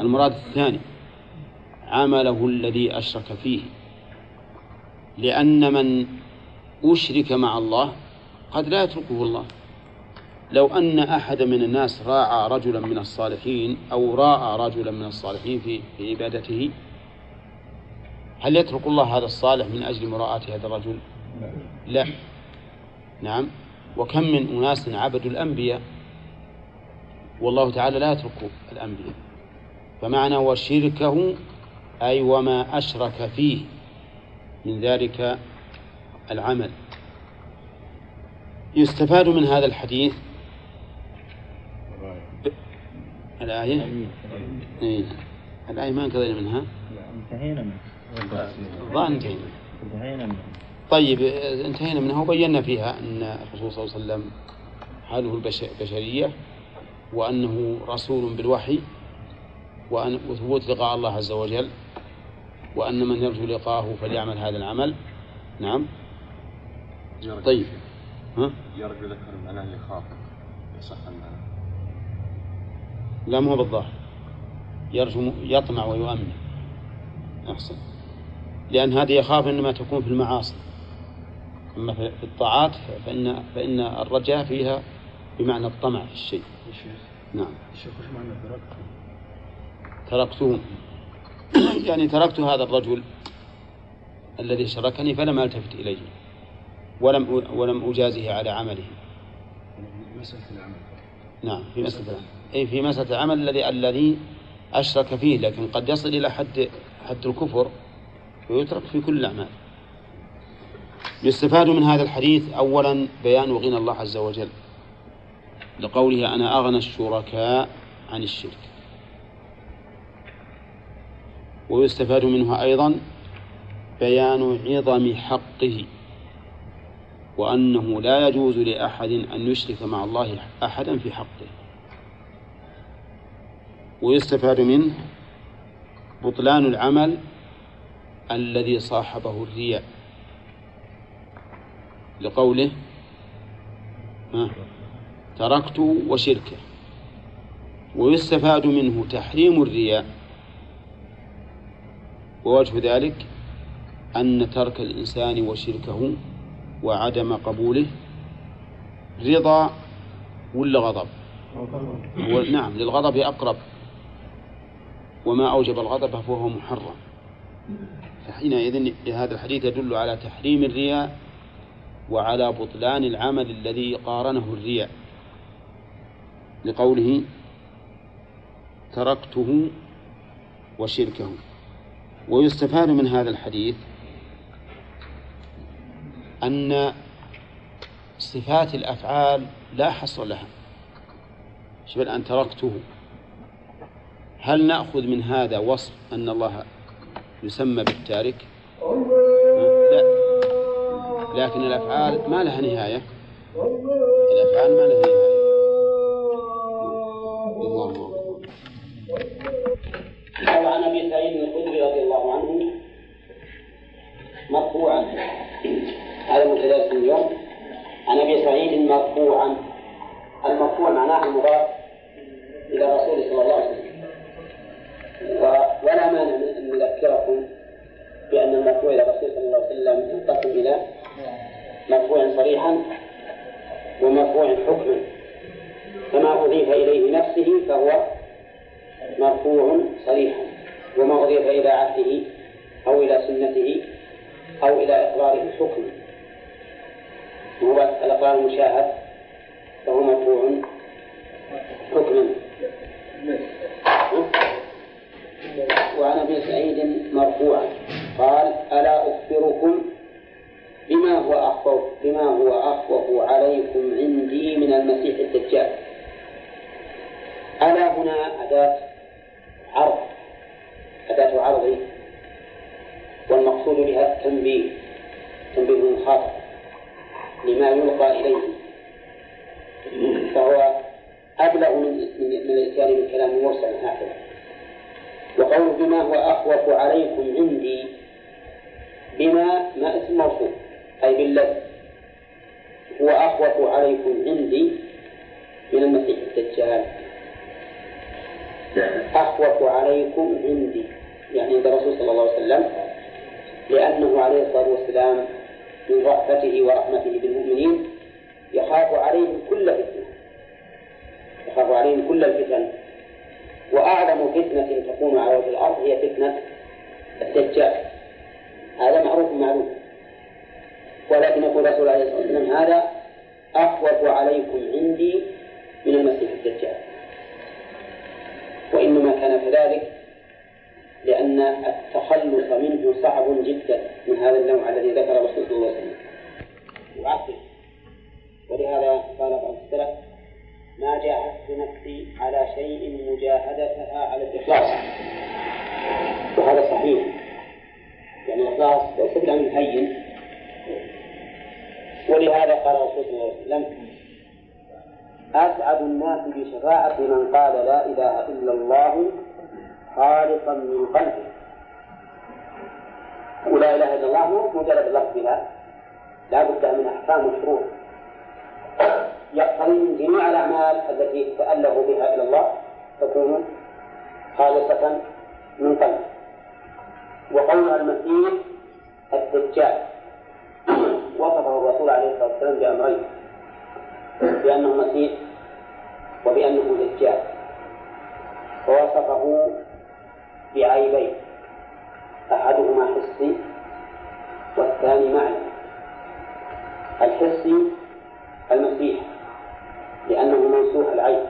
المراد الثاني عمله الذي أشرك فيه. لأن من أشرك مع الله قد لا يتركه الله. لو أن أحد من الناس راعى رجلا من الصالحين أو راى رجلا من الصالحين في في عبادته هل يترك الله هذا الصالح من أجل مراءة هذا الرجل؟ لا. نعم. وكم من أناس عبدوا الأنبياء؟ والله تعالى لا يترك الأنبياء. فمعنى وشركه أي وما أشرك فيه من ذلك العمل. يستفاد من هذا الحديث الآية؟ إيه. الآية ما انقضينا منها. انتهينا منه الظاهر انتهينا انتهينا منه طيب انتهينا منها وبينا فيها أن الرسول صلى الله عليه وسلم حاله البشرية وأنه رسول بالوحي وأن وثبوت لقاء الله عز وجل وأن من يرجو لقاءه فليعمل هذا العمل. نعم. طيب. ها؟ يرجو ذكر معناه يخاف صح المعنى لا مو بالظاهر يرجو يطمع ويؤمن. أحسن. لأن هذه يخاف إنما تكون في المعاصي. أما في الطاعات فإن فإن الرجاء فيها بمعنى الطمع في الشيء. نعم. وش معنى تركته؟ تركته. (coughs) يعني تركت هذا الرجل الذي شركني فلم ألتفت إليه. ولم ولم أجازه على عمله. مسألة العمل. نعم في مسألة العمل. أي في مسألة العمل الذي الذي أشرك فيه لكن قد يصل إلى حد حد الكفر ويترك في كل الأعمال. يستفاد من هذا الحديث أولا بيان غنى الله عز وجل لقوله أنا أغنى الشركاء عن الشرك. ويستفاد منه أيضا بيان عظم حقه. وأنه لا يجوز لأحد أن يشرك مع الله أحدا في حقه. ويستفاد منه بطلان العمل الذي صاحبه الرياء. لقوله تركت وشركه ويستفاد منه تحريم الرياء. ووجه ذلك أن ترك الإنسان وشركه وعدم قبوله رضا ولا غضب؟ نعم للغضب أقرب. وما أوجب الغضب فهو محرم. فحينئذ هذا الحديث يدل على تحريم الرياء وعلى بطلان العمل الذي قارنه الرياء. لقوله تركته وشركه. ويستفاد من هذا الحديث أن صفات الأفعال لا حصر لها. شوف الآن تركته؟ هل نأخذ من هذا وصف أن الله يسمى بالتارك؟ لا. لكن الأفعال ما لها نهاية. الأفعال ما لها نهاية. الله أكبر. عن أبي سعيد الخدري رضي الله عنه مرفوعا هذا متدرس اليوم. عن أبي سعيد مرفوعا. المرفوع معناه المضاف إلى الرسول صلى الله عليه وسلم. ولا مانع من أن نذكركم بأن المرفوع إلى الرسول صلى الله عليه وسلم ينقسم إلى مرفوع صريحا ومرفوع حكما. فما أضيف إليه نفسه فهو مرفوع صريحا. وما أضيف إلى عهده أو إلى سنته أو إلى إقراره حكما. وهو الإقرار المشاهد فهو مرفوع حكما وعن أبي سعيد مرفوعا قال ألا أخبركم بما هو أخوف بما هو أخوف عليكم عندي من المسيح الدجال. ألا هنا أداة عرض أداة عرض والمقصود بها التنبيه تنبيه المخاطب. لما يلقى إليه. فهو أبلغ من من الاتيان بالكلام المرسل هكذا. وقول بما هو أخوف عليكم عندي بما ما اسم موصول أي بالذي هو أخوف عليكم عندي من المسيح الدجال. أخوف عليكم عندي يعني عند الرسول صلى الله عليه وسلم لأنه عليه الصلاة والسلام من رأفته ورحمته بالمؤمنين يخاف عليهم كل فتنة. يخاف عليهم كل الفتن. وأعظم فتنة تكون على وجه الأرض هي فتنة الدجال. هذا معروف معلوم ولكن يقول الرسول عليه الصلاة والسلام هذا أخوف عليكم عندي من المسيح الدجال. وإنما كان كذلك لأن التخلص منه صعب جدا من هذا النوع الذي ذكر الرسول صلى الله عليه وسلم. ولهذا قال بعض السلف ما جاهدت نفسي على شيء مجاهدتها على الإخلاص. وهذا صحيح. يعني الإخلاص ليس بالأمر الهين ولهذا قال الرسول صلى الله عليه وسلم أسعد الناس بشفاعة من قال لا إله إلا الله خالصا من قلبه. ولا إله إلا الله مو مجرد اللفظ بها لا بد من أحكام وشروط. يقتضي هذه جميع الأعمال التي تأله بها إلى الله تكون خالصة من قلب وقولها المسيح الدجال. وصفه الرسول عليه الصلاة والسلام بأمرين. بأنه مسيح وبأنه دجال. ووصفه بعيبين أحدهما حسي والثاني معنى الحسي المسيح لأنه منسوح العين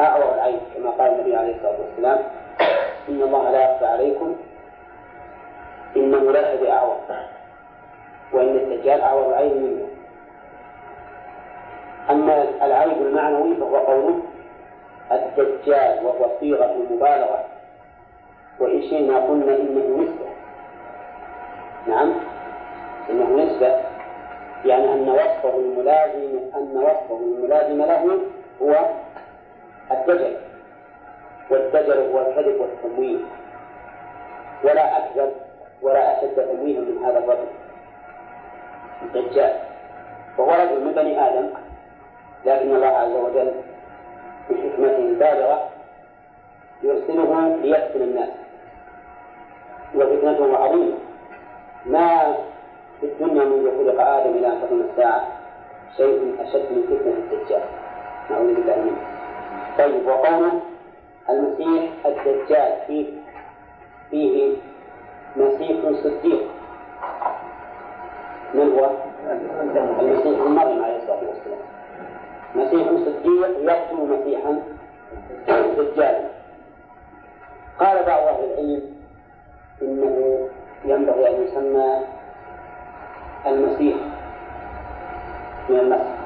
أعور العين كما قال النبي عليه الصلاة والسلام إن الله لا يخفى عليكم إنه ليس بأعور وإن الدجال أعور العين منه. أما العيب المعنوي فهو قوله الدجال وهو صيغة المبالغة وإن شئنا قلنا إنه نسبة. نعم؟ إنه نسبة. يعني أن وصفه الملازم أن وصفه الملازم له هو الدجل. والدجل هو الكذب والتمويه. ولا أكذب ولا أشد تمويها من هذا الرجل. الدجال. وهو رجل من بني آدم. لكن الله عز وجل بحكمته البالغة يرسله ليفتن الناس. وفتنته عظيمة ما في الدنيا منذ خلق آدم إلى أن تقوم الساعة شيء أشد من فتنة الدجال. نعوذ بالله منه. طيب وقوله المسيح الدجال فيه فيه مسيح صديق. من هو؟ المسيح مريم عليه الصلاة والسلام. مسيح صديق يقتل مسيحا دجالا. قال بعض أهل العلم إنه ينبغي أن يسمى المسيح من المسح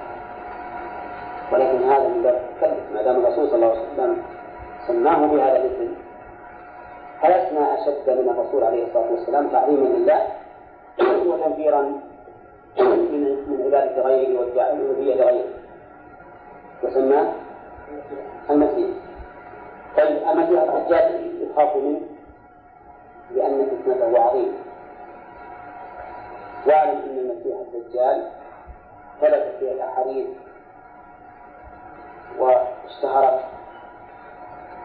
ولكن هذا من باب التكلف ما دام الرسول صلى الله عليه وسلم سماه بهذا الاسم فلسنا أشد من الرسول عليه الصلاة والسلام تعظيما لله وتنفيرا من عبادة غيره والألوهية لغيره. وسماه المسيح. طيب المسيح الدجال يخاف منه؟ لأن فتنته عظيمة واعلم أن المسيح الدجال ثبت فيه الأحاديث واشتهرت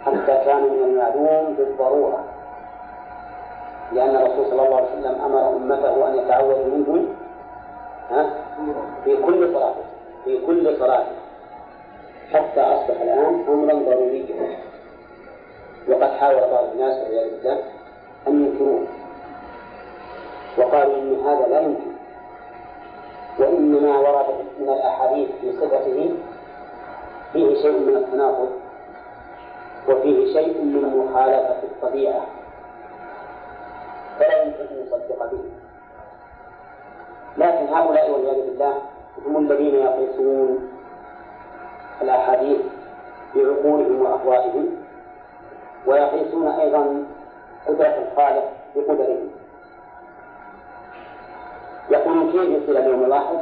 حتى كان من المعلوم بالضرورة لأن الرسول صلى الله عليه وسلم أمر أمته أن يتعوذوا منه؟ في كل صلاة في كل صلاة حتى أصبح الآن أمرا ضروريا. وقد حاول بعض الناس والعياذ بالله. أن ينكروه وقالوا إن هذا لا يمكن. وإنما ورد من الأحاديث في صفته فيه شيء من التناقض وفيه شيء من مخالفة الطبيعة. فلا يمكن أن يصدق به. لكن هؤلاء والعياذ بالله هم الذين يقيسون الأحاديث بعقولهم وأهوائهم ويقيسون أيضا قدرة الخالق بقدرهم يقولون كيف يصير اليوم الواحد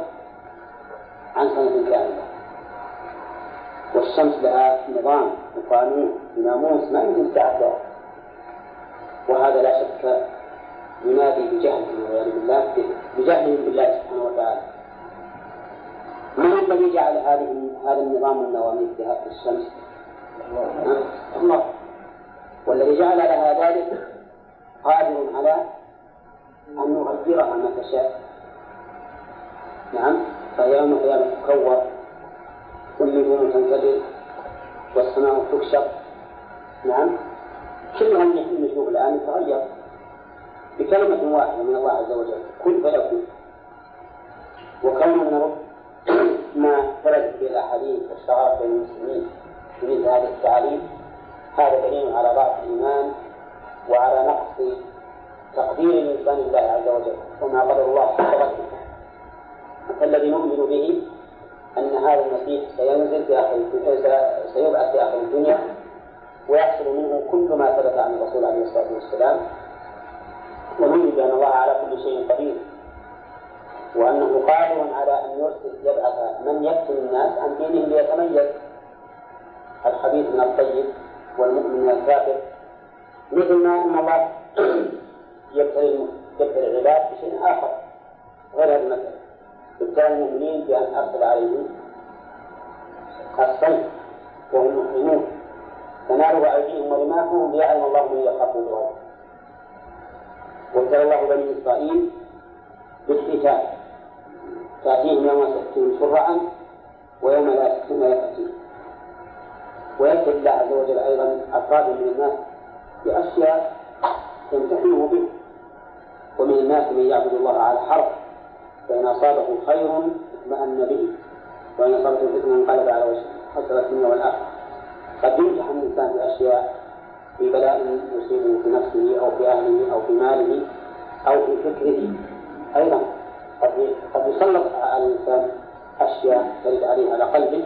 عن سنة كاملة والشمس لها نظام وقانون. وناموس ما يمكن تعدى وهذا لا شك ينادي بجهلهم والعياذ بالله بجهلهم بالله سبحانه وتعالى. من الذي جعل هذه هذا النظام والنواميس في الشمس؟ الله. والذي جعل لها ذلك قادر على أن يغيرها متى شاء نعم فهي يوم القيامة تكور والنجوم تنكدر والسماء تكشف نعم كل هذه النجوم الآن تغير بكلمة واحدة من الله عز وجل كن فيكون. وكون (clears throat) ما ثبت في الأحاديث والشغف بين المسلمين بمثل هذه التعاليم هذا دليل على ضعف الإيمان وعلى نقص تقدير الإنسان لله عز وجل. وما قدر الله حق قدره. فالذي نؤمن به أن هذا المسيح سينزل في آخر سيبعث في آخر الدنيا ويحصل منه كل ما ثبت عن الرسول عليه الصلاة والسلام. ونؤمن بأن الله على كل شيء قدير. وأنه قادر على أن يرسل يبعث من يفتن الناس عن دينهم ليتميز. الخبيث من الطيب والمؤمن من الكافر. مثل ما أن الله (clears throat) يبتلي يبتلي العباد بشيء آخر غير هذا المثل. ابتلى المؤمنين بأن أرسل عليهم الصيد وهم محرمون تنالوا أيديهم ورماحهم ليعلم الله من يخاف بالغيب وابتلى الله بني إسرائيل بالحجاب تأتيهم يوم سبتهم شرعا ويوم لا يسبتون لا تأتيهم ويبتلي الله عز وجل أيضا أفرادا من الناس بأشياء يمتحنه به. ومن الناس من يعبد الله على حرف فإن أصابه خير اطمأن به. وإن أصابته فتنة انقلب على وجهه حسب الدنيا والآخرة. قد يمتحن الإنسان بأشياء في بلاء يصيبه في نفسه أو في أهله أو في ماله أو في فكره. أيضا قد قد يسلط على الإنسان أشياء ترد عليه على قلبه.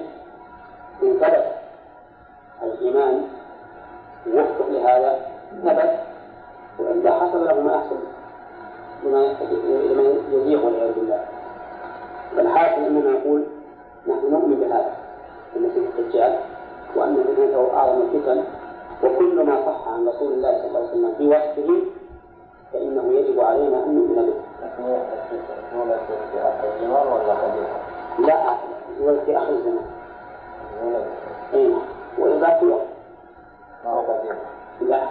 إن ثبت الإيمان وفق لهذا. ثبت وإلا حصل له ما أحسن لما لما يزيغ والعياذ بالله فالحاصل أننا نقول نحن نؤمن بهذا المسيح الدجال وأن فتنته أعظم الفتن وكل ما صح عن رسول الله صلى الله عليه وسلم في وصفه فإنه يجب علينا أن نؤمن به. لا يولد في آخر الزمان. أي نعم وإذا في وقت. لا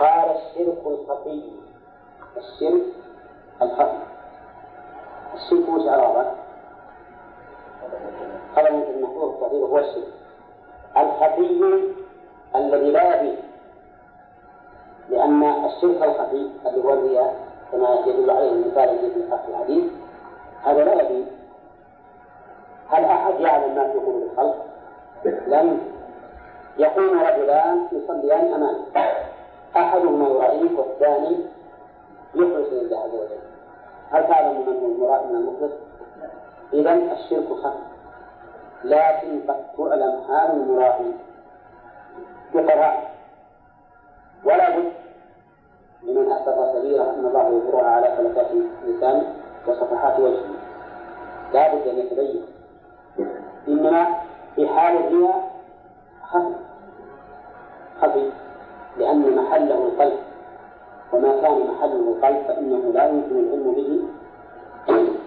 قال الشرك الخفي. الشرك الخفي. الشرك وش عرابة؟ قال من المحفوظ التعبير هو الشرك. الخفي الذي لا يبين لأن الشرك الخفي اللي هو الرياء كما يدل عليه المثال الذي في الحديث هذا لا يبين هل أحد يعلم ما في قلوب الخلق؟ يمكن يقوم رجلان يصليان أمامه أحدهما يرائيك والثاني يخلص لله عز وجل هل تعلم من هو المراد من المخلص؟ إذا الشرك خفي لكن قد تعلم حال المرائي بقراءة ولا بد لمن أسر سريرة أن الله يظهرها على فلكات لسانه وصفحات وجهه. لا بد أن يتبين. إنما في حال الرياء خفي خفي لأن محله القلب وما كان محله القلب فإنه لا يمكن العلم به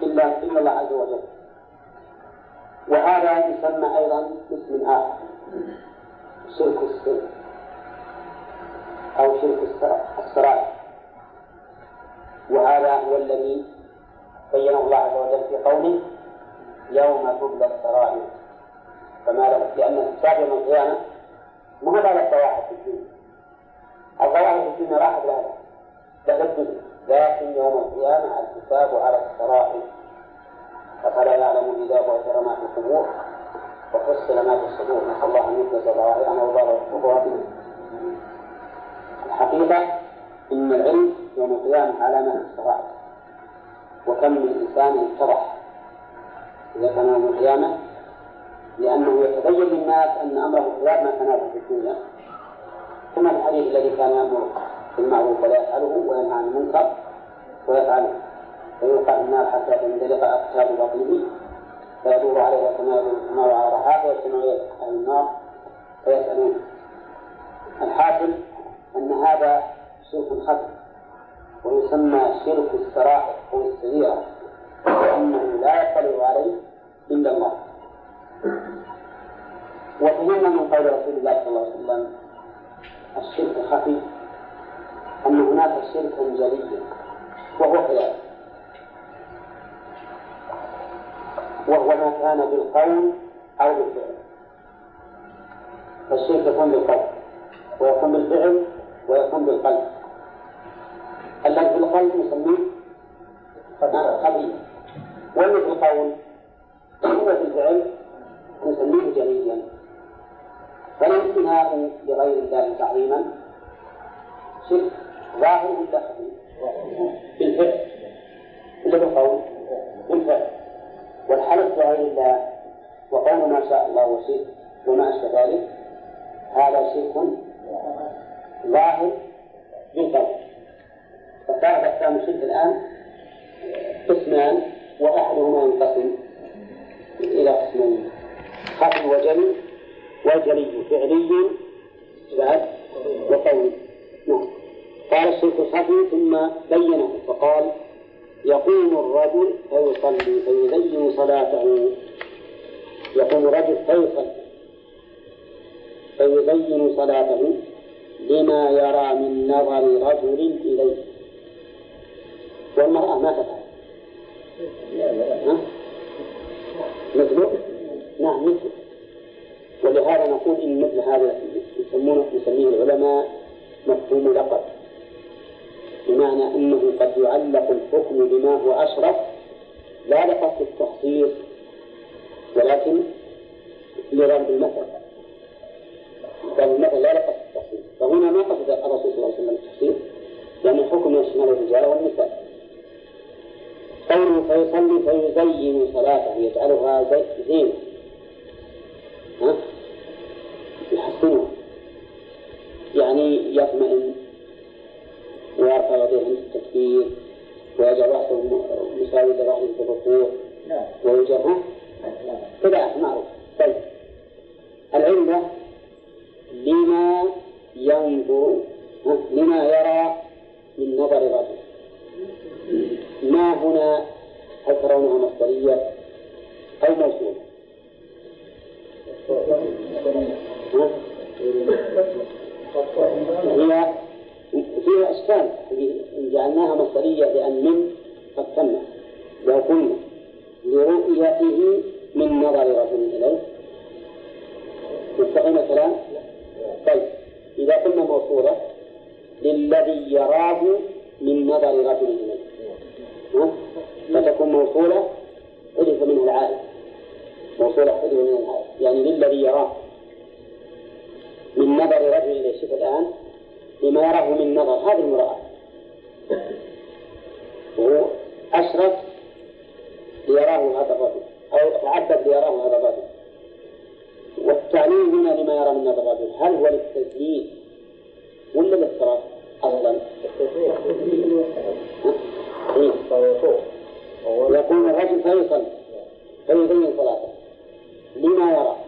إلا إلا الله عز وجل. وهذا يسمى أيضا باسم آخر شرك السر أو شرك السرائر. وهذا هو الذي بينه الله عز وجل في قوله يوم تبلى السرائر. فما لأن الحساب يوم القيامة ما هو على الظواهر في الدنيا. الظواهر في الدنيا راحت لها الدنيا لكن يوم القيامة الحساب على السرائر أفلا يعلم إذا بعثر ما في القبور. وفصل ما في الصدور. نسأل الله أن يخلص ظواهرنا وباطننا الحقيقة إن العلم يوم القيامة علامة السرائر وكم من إنسان اتضح إذا كان يوم القيامة لأنه يتبين للناس أن أمره خلاف ما كان في الدنيا. كما الحديث الذي كان يأمر بالمعروف ولا يفعله وينهى عن المنكر ويفعله. فيوقع النار حتى تندلق أقتاب بطنه. فيدور عليه كما يدور الحمار على رحاه ويجتمع أهل النار فيسألون. الحاصل أن هذا شرك خفي ويسمى شرك السرائر أو السريرة لأنه لا يطلع عليه إلا الله. وفهمنا من قول رسول الله صلى الله عليه وسلم الشرك الخفي أن هناك شركا جليا وهو خلاف. وهو ما كان بالقول أو بالفعل. فالشرك يكون بالقول ويكون بالفعل ويكون بالقلب. الذي بالقلب نسميه خبيث والذي بالقول هو بالفعل نسميه جليا فالانتهاء لغير الله تعظيما. شرك ظاهر ولا خفي؟ بالفعل. ولا بالقول؟ بالفعل. والحلف بغير الله وقول ما شاء الله وشئت وما أشبه ذلك هذا شرك ظاهر بالقلب فصارت أقسام الشرك الآن قسمان وأحدهما ينقسم إلى قسمين. خفي وجلي فعلي بعد وقولي نعم. قال الشرك الخفي ثم بينه فقال يقوم الرجل فيصلي فيزين صلاته. يقوم يكون رجل فيصلي فيزين صلاته لما يرى من نظر رجل إليه. والمرأة ما تفعل؟ مثله نعم مثله ولهذا نقول إن مثل هذا يسمونه يسميه العلماء مفهوم لقب. بمعنى أنه قد يعلق الحكم بما هو أشرف لا لقصد التخصيص ولكن لضرب المثل. ضرب المثل لا لقصد التخصيص. فهنا ما قصد الرسول صلى الله عليه وسلم التخصيص لأن الحكم يشمل الرجال والنساء. قوله فيصلي فيزين صلاته يجعلها زينة. ها؟ يعني يطمئن ويرفع يديه عند التكبير ويجعل رأسه مساوي لرأسه في الركوع. ويجعل كذا معروف طيب. العلة لما ينظر لما يرى من نظر الرجل. ما هنا؟ هل ترونها مصدرية أو موصولة؟ هي فيها إشكال. إن جعلناها مصدرية لأن من قد تم. لو قلنا لرؤيته من نظر رجل إليه. مستقيم الكلام؟ طيب. إذا قلنا موصولة للذي يراه من نظر رجل إليه. فتكون موصولة حذف منها العائد. موصولة حذف منها العائد. يعني للذي يراه من نظر رجل إليه شوف الآن لما يراه من نظر هذه المرأة. وهو أشرف ليراه هذا الرجل أو تعبد ليراه هذا الرجل. والتعليم هنا لما يرى من نظر الرجل هل هو للتزيين ولا للصراحة أصلا؟ يقول الرجل فيصلي فيزين صلاته. لما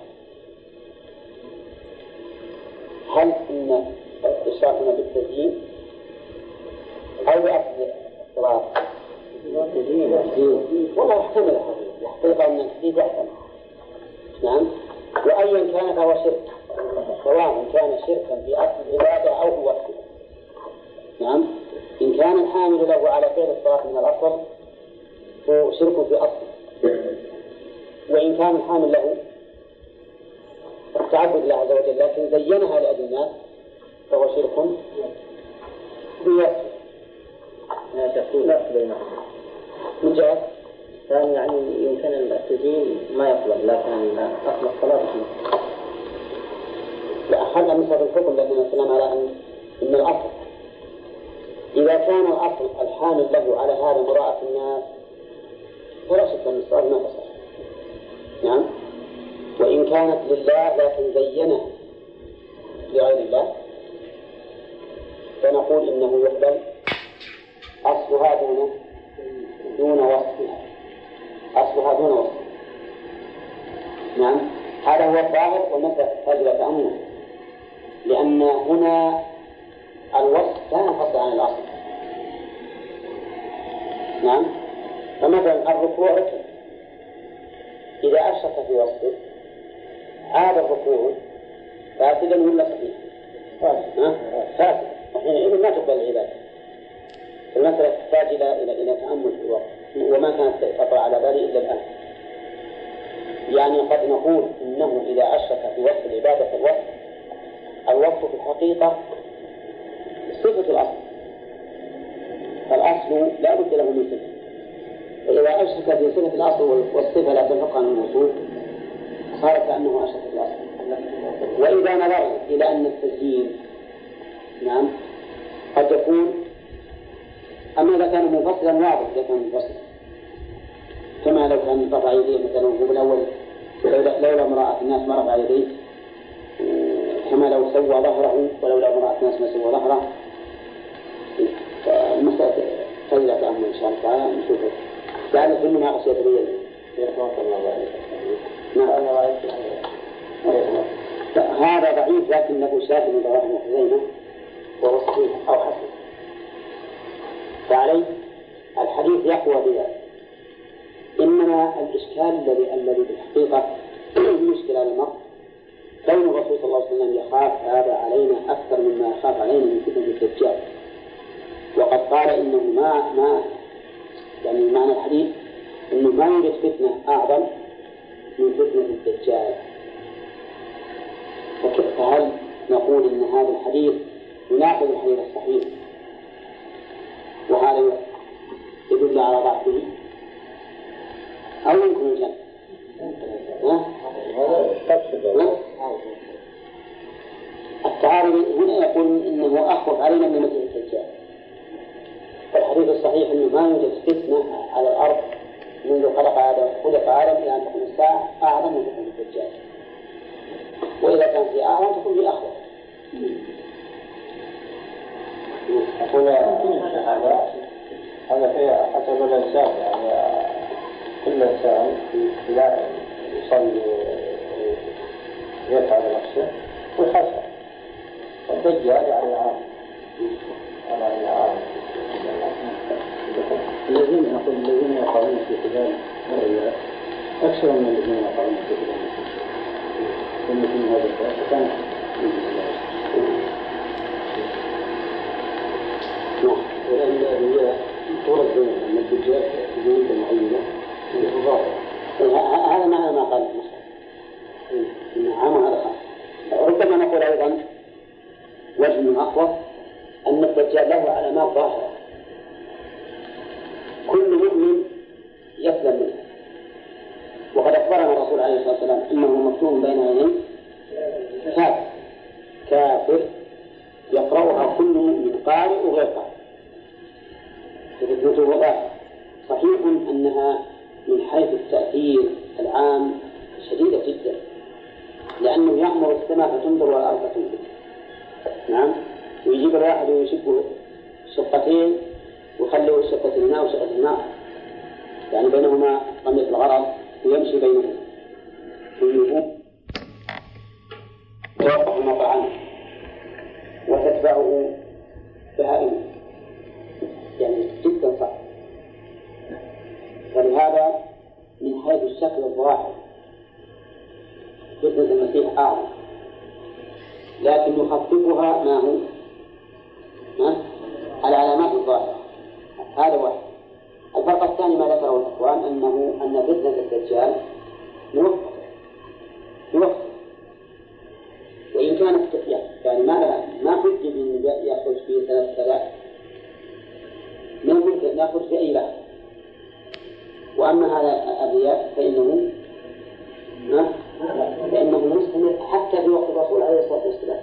علينا أكثر مما يخاف علينا من فتنة الدجال. وقد قال إنه ما ما يعني معنى الحديث أنه ما يوجد فتنة أعظم من فتنة الدجال. فهل نقول أن هذا الحديث يناقض الحديث الصحيح؟ وهذا يدل على ضعفه. أو يمكن الجمع. التعارض هنا يقول إنه أخوف علينا من مسيح الدجال والحديث الصحيح إنه ما يوجد فتنة على الأرض منذ خلق آدم خلق آدم إلى أن تكون الساعة اعظم من فتنه الدجال وإذا كان في اعظم تكون في أخوف. أقول هذا هذا في حسب الإنسان يعني كل إنسان لا يصلي يتعب نفسه ويحسن والدجال يعني عام يعني عام الذين نقول الذين يقعون في خلال الرياء أكثر من الذين يقعون في خلال المسلمين هذا الباب فكان نعم لأن الرياء تورد بين أن الدجال مدة معينة هذا معنى ما قال. المصحف عام هذا ربما نقول أيضا وجه أخوف أن الدجال له علامات ظاهرة كل مؤمن يسلم منه وقد أخبرنا الرسول عليه الصلاة والسلام أنه مكتوب بين عينيه كافر. كافر يقرأها كل مؤمن قارئ وغير قارئ. وضاح صحيح أنها من حيث التأثير العام شديدة جدا لأنه يأمر السماء فتنظر والأرض فتنظر. نعم. ويجيب الواحد ويشقه شقتين ويخليه شقة الماء وشقة الماء. يعني بينهما رمية الغرض ويمشي بينهما. كله توقف مطعمه. وتتبعه بهائمه يعني جدا صعب ولهذا من حيث الشكل الظاهر فتنة المسيح أعظم. لكن يخففها ما هو؟ العلامات الظاهرة هذا واحد. الفرق الثاني ما ذكره الإخوان أنه أن فتنة الدجال موقتة موقتة وإن كانت يعني ما لها ما حجة أن يخرج في ثلاث ثلاث. من ممكن يخرج في أي لحظة. وأما هذا الرياء فإنه لأنه مستمر حتى في وقت الرسول عليه الصلاة والسلام